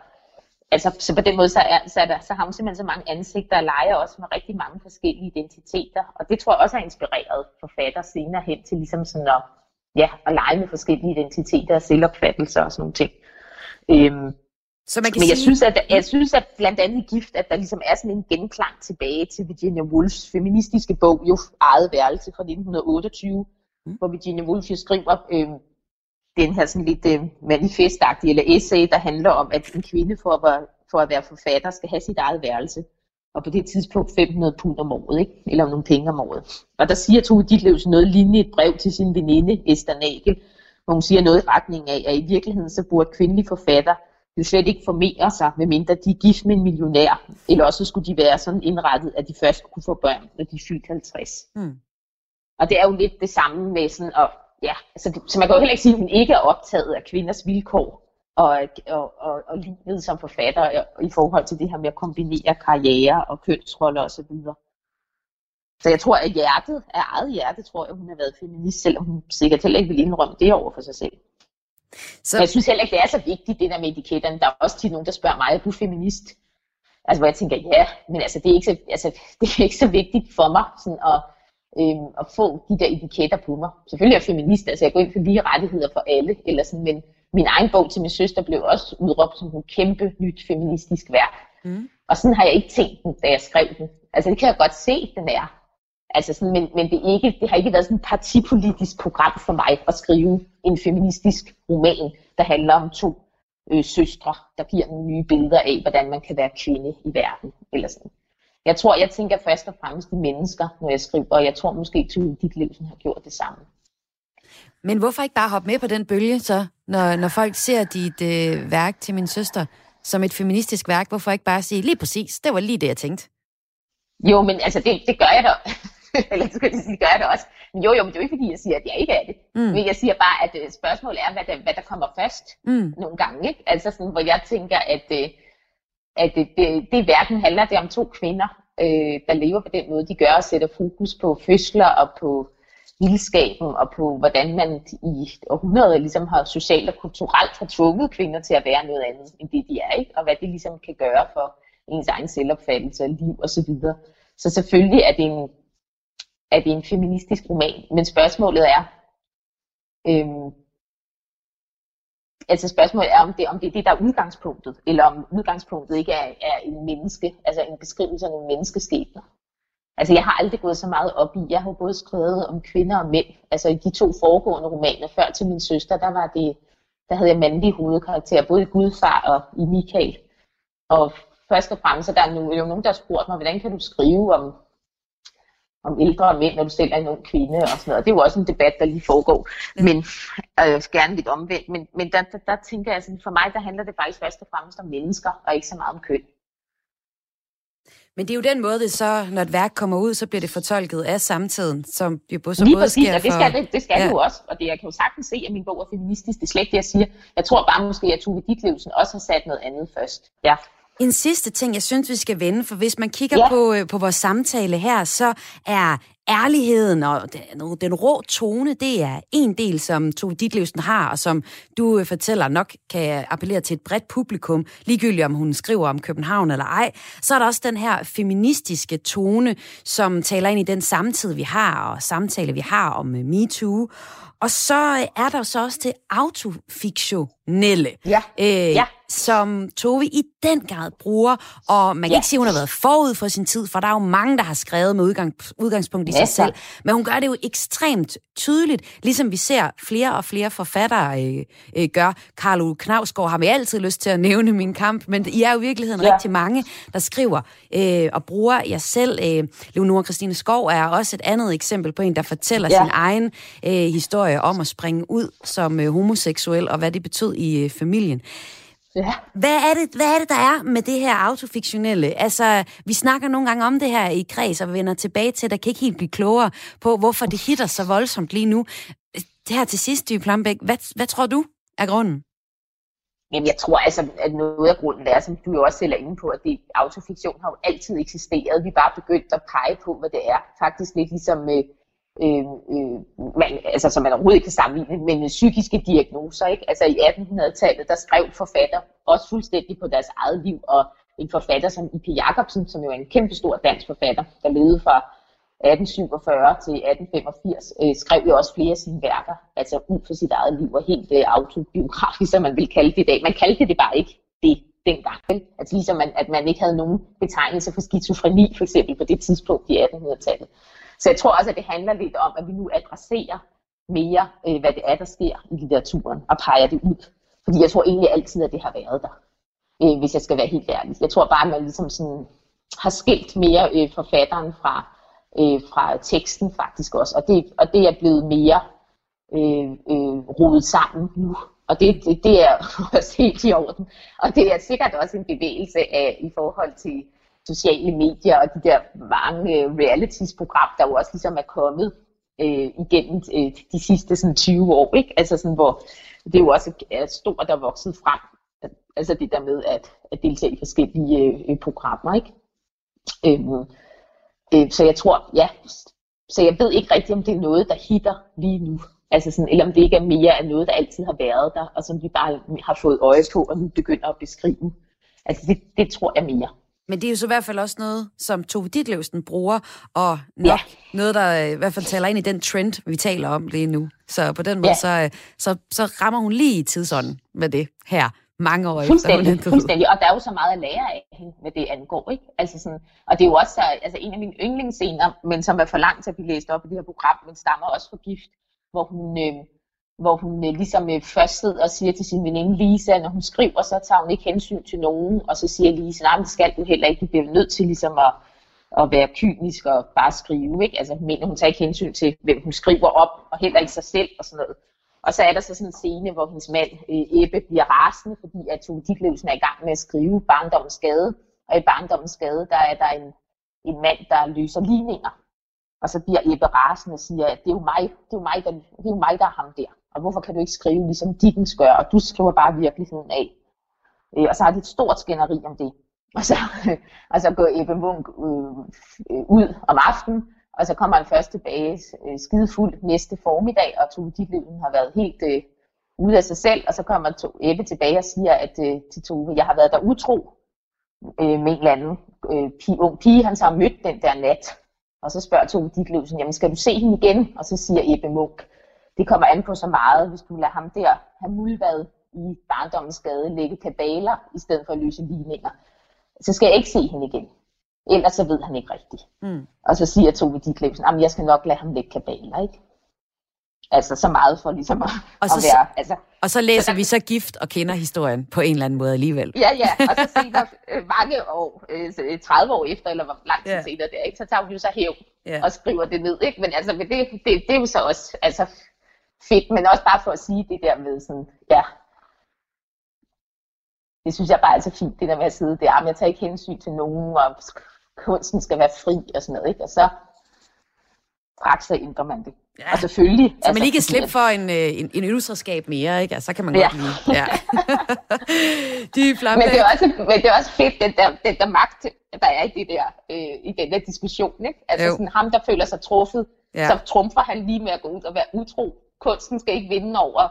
altså, så på den måde, så, er, så, er der, så har hun simpelthen så mange ansigter og leger også med rigtig mange forskellige identiteter, og det tror jeg også har inspireret forfatter senere hen til ligesom sådan at ja, at lege med forskellige identiteter og selvopfattelser og sådan nogle ting. Øhm, så man kan men jeg, sige... synes, at, jeg synes, at blandt andet Gift, at der ligesom er sådan en genklang tilbage til Virginia Woolfs feministiske bog, jo eget værelse fra 1928, mm. hvor Virginia Woolf jo skriver øh, den her sådan lidt øh, manifestagtige eller essay, der handler om, at en kvinde for at, for at være forfatter skal have sit eget værelse og på det tidspunkt 500 pund om året, ikke? eller nogle penge om året. Og der siger Tove Ditlevsen noget lignende et brev til sin veninde Esther Nagel, hvor hun siger noget i retning af, at i virkeligheden så burde kvindelige forfatter jo slet ikke formere sig, medmindre de er gift med en millionær, eller også skulle de være sådan indrettet, at de først kunne få børn, når de er fyldt 50. Mm. Og det er jo lidt det samme med sådan, og, ja, altså, så man kan jo heller ikke sige, at hun ikke er optaget af kvinders vilkår, og, og, og, og livet som forfatter i forhold til det her med at kombinere karriere og kønsroller osv. Så, så jeg tror, at hjertet, af eget hjerte, tror jeg, hun har været feminist, selvom hun sikkert heller ikke vil indrømme det over for sig selv. Så... Men jeg synes heller ikke, det er så vigtigt, det der med etiketterne. Der er også tit nogen, der spørger mig, er du feminist? Altså, hvor jeg tænker, ja, men altså, det er ikke så, altså, det er ikke så vigtigt for mig sådan at, øhm, at få de der etiketter på mig. Selvfølgelig er jeg feminist, altså jeg går ind for lige rettigheder for alle, eller sådan, men min egen bog til min søster blev også udråbt som en kæmpe nyt feministisk værk. Mm. Og sådan har jeg ikke tænkt den, da jeg skrev den. Altså det kan jeg godt se, den er. Altså sådan, men, men det, ikke, det har ikke været sådan et partipolitisk program for mig at skrive en feministisk roman, der handler om to øh, søstre, der giver nogle nye billeder af, hvordan man kan være kvinde i verden. Eller sådan. Jeg tror, jeg tænker først og fremmest i mennesker, når jeg skriver, og jeg tror måske, at dit liv har gjort det samme. Men hvorfor ikke bare hoppe med på den bølge, så, når, når folk ser dit øh, værk til min søster som et feministisk værk? Hvorfor ikke bare sige, lige præcis, det var lige det, jeg tænkte? Jo, men altså, det, det gør jeg da. Eller så kan jeg sige, det gør jeg da også. Men jo, jo, men det er jo ikke fordi, jeg siger, at jeg ikke er det. Mm. Men jeg siger bare, at uh, spørgsmålet er, hvad der, hvad der kommer først mm. nogle gange. Ikke? Altså sådan, hvor jeg tænker, at, uh, at det, det, det verden handler det om to kvinder, øh, der lever på den måde, de gør, og sætter fokus på fødsler og på vildskaben og på, hvordan man i århundreder ligesom har socialt og kulturelt har tvunget kvinder til at være noget andet, end det de er, ikke? og hvad det ligesom kan gøre for ens egen selvopfattelse og liv osv. Så, videre. så selvfølgelig er det, en, er det en feministisk roman, men spørgsmålet er, øhm, altså spørgsmålet er, om det, om det er det, der er udgangspunktet, eller om udgangspunktet ikke er, er en menneske, altså en beskrivelse af nogle menneskeskæbner. Altså, jeg har aldrig gået så meget op i. Jeg har både skrevet om kvinder og mænd. Altså, i de to foregående romaner, før til min søster, der var det, der havde jeg mandlige hovedkarakterer, både i Gudfar og i Michael. Og først og fremmest, så der er jo nogen, der har spurgt mig, hvordan kan du skrive om, om ældre mænd, når du selv er en ung kvinde og sådan noget. Det er jo også en debat, der lige foregår, men øh, gerne lidt omvendt. Men, men der, der, der tænker jeg, sådan, for mig, der handler det faktisk først og fremmest om mennesker, og ikke så meget om køn. Men det er jo den måde, det så, når et værk kommer ud, så bliver det fortolket af samtiden, som jo både, så Lige både præcis, sker det skal, det, det skal ja. det jo også, og det, jeg kan jo sagtens se, at min bog er feministisk, det er slet ikke det, jeg siger. Jeg tror bare måske, at Tove Ditlevsen også har sat noget andet først. Ja. En sidste ting, jeg synes, vi skal vende, for hvis man kigger ja. på, øh, på vores samtale her, så er ærligheden og den, den rå tone, det er en del, som Tove Ditlevsen har, og som du øh, fortæller nok kan appellere til et bredt publikum, ligegyldigt om hun skriver om København eller ej. Så er der også den her feministiske tone, som taler ind i den samtid, vi har, og samtale, vi har om øh, MeToo. Og så er der så også det autofiktionelle. Ja. Øh, ja som Tove i den grad bruger, og man kan ja. ikke sige, at hun har været forud for sin tid, for der er jo mange, der har skrevet med udgang, udgangspunkt i ja, sig selv, men hun gør det jo ekstremt tydeligt, ligesom vi ser flere og flere forfattere øh, øh, gør. Karl Knavsgaard har vi altid lyst til at nævne min kamp, men I er jo i virkeligheden ja. rigtig mange, der skriver øh, og bruger jer selv. Øh, Leonora Christine Skov er også et andet eksempel på en, der fortæller ja. sin egen øh, historie om at springe ud som øh, homoseksuel, og hvad det betød i øh, familien. Ja. Hvad, er det, hvad er det, der er med det her autofiktionelle? Altså, vi snakker nogle gange om det her i kreds, og vender tilbage til, der kan ikke helt blive klogere på, hvorfor det hitter så voldsomt lige nu. Det her til sidst, Dy Plambæk, hvad, hvad tror du er grunden? Jamen, jeg tror altså, at noget af grunden er, som du jo også selv er inde på, at det, autofiktion har jo altid eksisteret. Vi er bare begyndt at pege på, hvad det er. Faktisk lidt ligesom øh, øh, øh, man, altså, som man overhovedet ikke kan sammenligne, med psykiske diagnoser. Ikke? Altså i 1800-tallet, der skrev forfatter også fuldstændig på deres eget liv, og en forfatter som I.P. Jacobsen, som jo er en kæmpe stor dansk forfatter, der levede fra 1847 til 1885, øh, skrev jo også flere af sine værker, altså ud for sit eget liv, og helt øh, autobiografisk, som man vil kalde det i dag. Man kaldte det bare ikke det dengang. Altså ligesom man, at man ikke havde nogen betegnelse for skizofreni, for eksempel på det tidspunkt i 1800-tallet. Så jeg tror også, at det handler lidt om, at vi nu adresserer mere, øh, hvad det er, der sker i litteraturen, og peger det ud. Fordi jeg tror egentlig altid, at det har været der, øh, hvis jeg skal være helt ærlig. Jeg tror bare, at man ligesom sådan har skilt mere øh, forfatteren fra, øh, fra teksten faktisk også, og det, og det er blevet mere øh, øh, rodet sammen nu. Og det, det, det er også helt i orden. Og det er sikkert også en bevægelse af i forhold til sociale medier og de der mange øh, realities-program, der jo også ligesom er kommet øh, igennem øh, de sidste sådan, 20 år. Ikke? Altså sådan, hvor det jo også er stort og vokset frem. Altså det der med at, at deltage i forskellige øh, øh, programmer. Ikke? Øhm, øh, så jeg tror, ja, så jeg ved ikke rigtigt, om det er noget, der hitter lige nu. Altså sådan, eller om det ikke er mere af noget, der altid har været der, og som vi bare har fået øje på, og nu begynder at beskrive. Altså det, det tror jeg mere. Men det er jo så i hvert fald også noget, som Tove Ditlevsen bruger, og nok ja. noget, der i hvert fald taler ind i den trend, vi taler om lige nu. Så på den måde, ja. så, så, så rammer hun lige i tidsånden med det her mange år fuldstændig, efter. Fuldstændig, og der er jo så meget at lære af hende, hvad det angår. Ikke? Altså sådan, og det er jo også altså en af mine yndlingsscener, men som er for langt til at blive læst op i det her program, men stammer også fra gift, hvor hun, øh, hvor hun øh, ligesom øh, først sidder og siger til sin veninde Lisa, når hun skriver, så tager hun ikke hensyn til nogen, og så siger Lisa, nej, det skal du heller ikke, du bliver nødt til ligesom at, at være kynisk og bare skrive, ikke? Altså hun mener, hun tager ikke hensyn til, hvem hun skriver op, og heller ikke sig selv og sådan noget. Og så er der så sådan en scene, hvor hendes mand øh, Ebbe bliver rasende, fordi at Tove Ditlevsen er i gang med at skrive Barndommens Gade, Og i Barndommens Gade, der er der en, en mand, der løser ligninger. Og så bliver Ebbe rasende og siger, at det er jo mig, det er jo mig, der, det er jo mig, der er ham der. Og hvorfor kan du ikke skrive ligesom Dickens gør, og du skriver bare virkeligheden af. Øh, og så har de et stort skænderi om det. Og så, og så går Ebbe Munk øh, øh, ud om aftenen, og så kommer han først tilbage øh, skidefuld næste formiddag, og Tove Ditlevsen har været helt øh, ude af sig selv, og så kommer to, Ebbe tilbage og siger at, øh, til Tove, jeg har været der utro øh, med en eller anden øh, pige, ung pige, han så har mødt den der nat. Og så spørger Tove Ditlevsen, jamen skal du se hende igen? Og så siger Ebbe Munk, det kommer an på så meget, hvis du lader ham der have muldvad i barndommens skade, lægge kabaler i stedet for at løse ligninger. Så skal jeg ikke se hende igen. Ellers så ved han ikke rigtigt. Mm. Og så siger Tove Ditlevsen, at jeg skal nok lade ham lægge kabaler, ikke? Altså så meget for ligesom at, og så, at være... Altså, og så læser så, vi så gift og kender historien på en eller anden måde alligevel. Ja, ja, og så senere øh, mange år, øh, 30 år efter, eller hvor lang tid yeah. senere det er, ikke? så tager vi jo så hæv yeah. og skriver det ned. Ikke? Men altså, det, det, det er jo så også altså, fedt, men også bare for at sige det der med sådan, ja, det synes jeg bare er så fint, det der med at sidde der, men jeg tager ikke hensyn til nogen, og kunsten skal være fri og sådan noget, ikke? Og så straks så ændrer man det. Ja. Og selvfølgelig... Så man altså, ikke kan slippe for en, øh, en, en ølselskab mere, ikke? Altså, så kan man ja. godt lide... Ja. De men, det er også, men det er også fedt, den der, den der magt, der er i, det der, øh, i den der diskussion, ikke? Altså sådan, ham, der føler sig truffet, ja. så trumfer han lige med at gå ud og være utro. Kunsten skal ikke vinde over,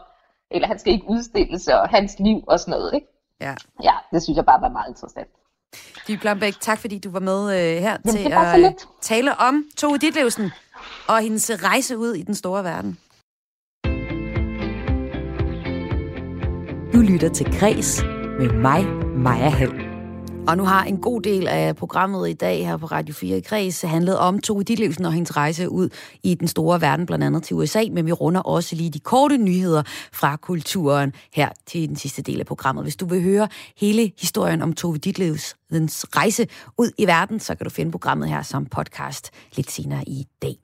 eller han skal ikke udstilles, og hans liv og sådan noget, ikke? Ja. Ja, det synes jeg bare var meget interessant. Dy Blambæk, tak fordi du var med øh, her Jamen, til at øh, tale om Tove Ditlevsen og hendes rejse ud i den store verden. Du lytter til Græs med mig, Maja Hall. Og nu har en god del af programmet i dag her på Radio 4 i Kreds handlet om Tove Ditlevsen og hendes rejse ud i den store verden, blandt andet til USA, men vi runder også lige de korte nyheder fra kulturen her til den sidste del af programmet. Hvis du vil høre hele historien om Tove Ditlevsens rejse ud i verden, så kan du finde programmet her som podcast lidt senere i dag.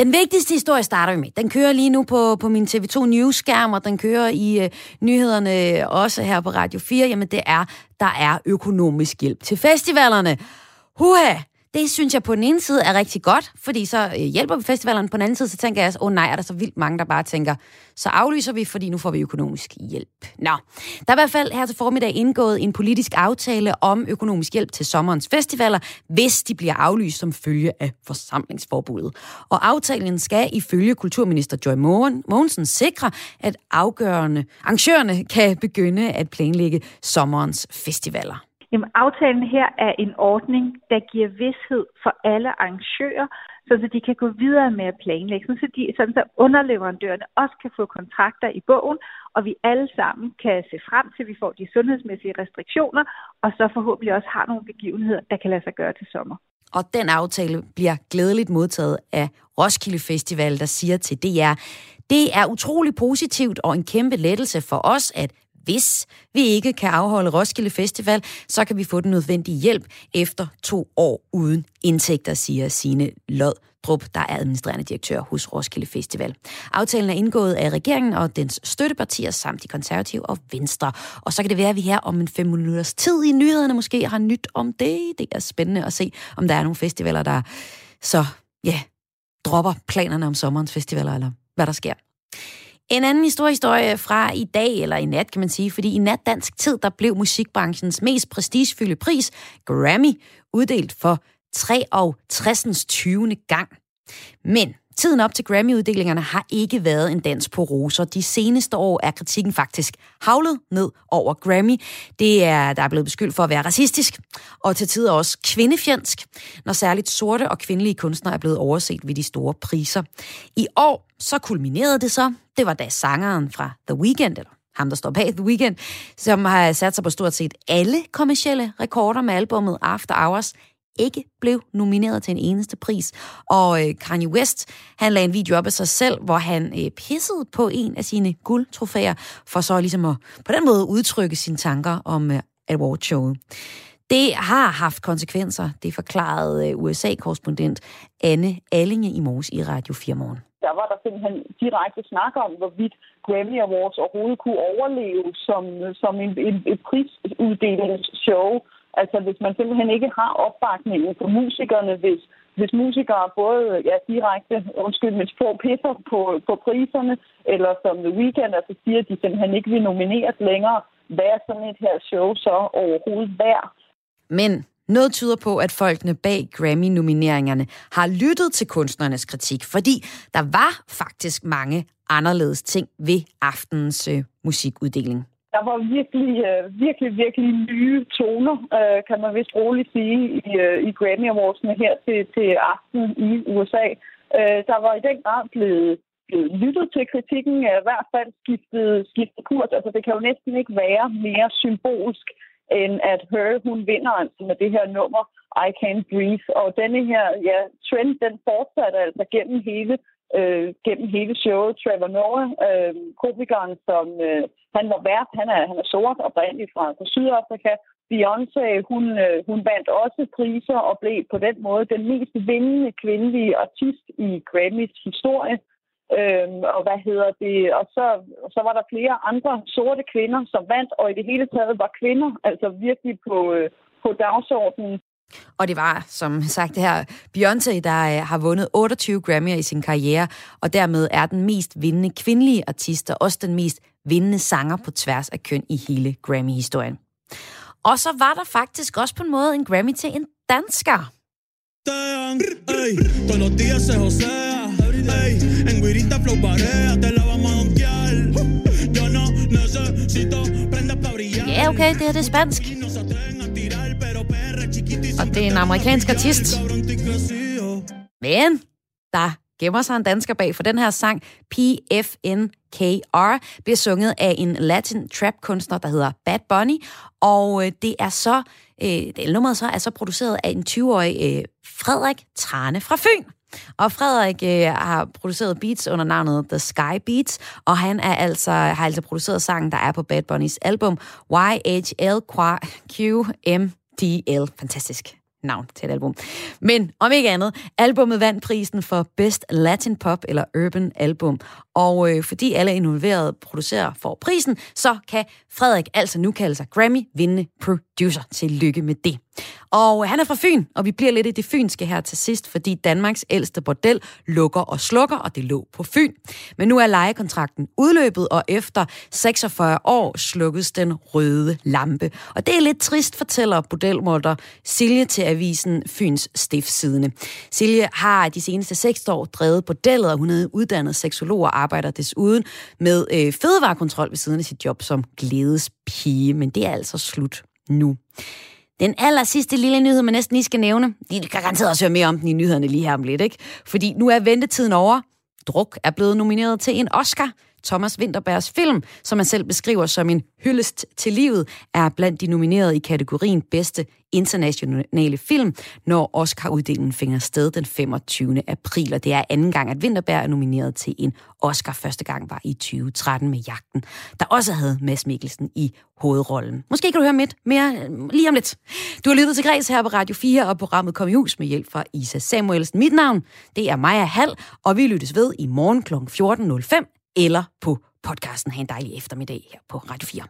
Den vigtigste historie starter vi med. Den kører lige nu på, på min TV2 News-skærm, og den kører i øh, nyhederne også her på Radio 4. Jamen det er, der er økonomisk hjælp til festivalerne. Huha! Det synes jeg på den ene side er rigtig godt, fordi så øh, hjælper vi festivalerne. På den anden side, så tænker jeg, åh oh, nej, er der så vildt mange, der bare tænker, så aflyser vi, fordi nu får vi økonomisk hjælp. Nå, der er i hvert fald her til formiddag indgået en politisk aftale om økonomisk hjælp til sommerens festivaler, hvis de bliver aflyst som følge af forsamlingsforbuddet. Og aftalen skal ifølge kulturminister Joy Mogensen sikre, at afgørende arrangørerne kan begynde at planlægge sommerens festivaler. Jamen, aftalen her er en ordning, der giver vidshed for alle arrangører, så de kan gå videre med at planlægge, så, de, sådan så underleverandørerne også kan få kontrakter i bogen, og vi alle sammen kan se frem til, at vi får de sundhedsmæssige restriktioner, og så forhåbentlig også har nogle begivenheder, der kan lade sig gøre til sommer. Og den aftale bliver glædeligt modtaget af Roskilde Festival, der siger til DR, det er utrolig positivt og en kæmpe lettelse for os, at hvis vi ikke kan afholde Roskilde Festival, så kan vi få den nødvendige hjælp efter to år uden indtægter, siger sine Lod Drup, der er administrerende direktør hos Roskilde Festival. Aftalen er indgået af regeringen og dens støttepartier samt de konservative og venstre. Og så kan det være, at vi her om en fem minutters tid i nyhederne måske har nyt om det. Det er spændende at se, om der er nogle festivaler, der så, ja, dropper planerne om sommerens festivaler, eller hvad der sker. En anden historie, historie fra i dag, eller i nat kan man sige, fordi i nat dansk tid, der blev musikbranchens mest prestigefyldte pris, Grammy, uddelt for 63. 20. gang. Men tiden op til Grammy-uddelingerne har ikke været en dans på roser. De seneste år er kritikken faktisk havlet ned over Grammy. Det er, der er blevet beskyldt for at være racistisk, og til tider også kvindefjendsk, når særligt sorte og kvindelige kunstnere er blevet overset ved de store priser. I år så kulminerede det så. Det var da sangeren fra The Weeknd, eller ham, der står bag The Weeknd, som har sat sig på stort set alle kommercielle rekorder med albummet After Hours, ikke blev nomineret til en eneste pris. Og øh, Kanye West, han lagde en video op af sig selv, hvor han øh, pissede på en af sine guldtrofæer, for så ligesom at på den måde udtrykke sine tanker om øh, awardshowet. Det har haft konsekvenser, det forklarede øh, USA-korrespondent Anne Allinge i morges i Radio 4 Morgen. Der var der simpelthen direkte snak om, hvorvidt Grammy Awards overhovedet kunne overleve som, som en, en, et prisuddelingsshow. Altså hvis man simpelthen ikke har opbakningen for musikerne, hvis, hvis musikere både ja, direkte, undskyld, men få pisser på, på priserne, eller som The Weeknd altså siger, at de simpelthen ikke vil nomineres længere, hvad er sådan et her show så overhovedet værd? Men noget tyder på, at folkene bag Grammy-nomineringerne har lyttet til kunstnernes kritik, fordi der var faktisk mange anderledes ting ved aftenens øh, musikuddeling. Der var virkelig, øh, virkelig, virkelig nye toner, øh, kan man vist roligt sige, i, øh, i Grammy Awards'ene her til, til aften i USA. Der var i den grad blevet, blevet lyttet til kritikken, i hvert fald skiftet, skiftet kurs. Altså det kan jo næsten ikke være mere symbolsk, end at Her, hun vinder altså med det her nummer, I Can't Breathe. Og denne her ja, trend, den fortsatte altså gennem hele øh, gennem hele showet. Trevor Noah, øh, komikeren, som øh, han var vært, han er, han er sort oprindeligt fra, fra Sydafrika. Beyoncé, hun, øh, hun vandt også priser og blev på den måde den mest vindende kvindelige artist i Grammys historie. Øhm, og hvad hedder det? Og så, så var der flere andre sorte kvinder, som vandt, og i det hele taget var kvinder altså virkelig på, øh, på dagsordenen. Og det var, som sagt, det her Beyoncé, der øh, har vundet 28 Grammy'er i sin karriere, og dermed er den mest vindende kvindelige artist, og også den mest vindende sanger på tværs af køn i hele Grammy-historien. Og så var der faktisk også på en måde en Grammy til en dansker. Ja, okay, det her det er spansk. Og det er en amerikansk artist. Men der gemmer sig en dansker bag, for den her sang, PFNKR, bliver sunget af en latin trap kunstner, der hedder Bad Bunny, og øh, det er så, øh, det nummeret så er så produceret af en 20-årig øh, Frederik Trane fra Fyn. Og Frederik øh, har produceret beats under navnet The Sky Beats, og han er altså, har altså produceret sangen, der er på Bad Bunnies album DL. Fantastisk navn til et album. Men om ikke andet, albummet vandt prisen for Best Latin Pop eller Urban Album. Og øh, fordi alle involverede producerer får prisen, så kan Frederik altså nu kalde sig Grammy-vindende producer. Tillykke med det. Og øh, han er fra Fyn, og vi bliver lidt i det fynske her til sidst, fordi Danmarks ældste bordel lukker og slukker, og det lå på Fyn. Men nu er lejekontrakten udløbet, og efter 46 år slukkes den røde lampe. Og det er lidt trist, fortæller bordelmålter Silje til avisen Fyns Stiftsidende. Silje har de seneste seks år drevet bordellet, og hun er uddannet seksolog og arbejder desuden med øh, fødevarekontrol ved siden af sit job som glædespige. Men det er altså slut nu. Den aller sidste lille nyhed, man næsten lige skal nævne, de kan garanteret også høre mere om den i nyhederne lige her om lidt, ikke? Fordi nu er ventetiden over. Druk er blevet nomineret til en Oscar. Thomas Winterbergs film, som han selv beskriver som en hyldest til livet, er blandt de nominerede i kategorien bedste internationale film, når Oscar-uddelingen finder sted den 25. april. Og det er anden gang, at Winterberg er nomineret til en Oscar. Første gang var i 2013 med Jagten, der også havde Mads Mikkelsen i hovedrollen. Måske kan du høre mit mere øh, lige om lidt. Du har lyttet til Græs her på Radio 4, og programmet kom i hus med hjælp fra Isa Samuelsen. Mit navn, det er Maja Hall, og vi lyttes ved i morgen kl. 14.05 eller på podcasten. Ha' en dejlig eftermiddag her på Radio 4.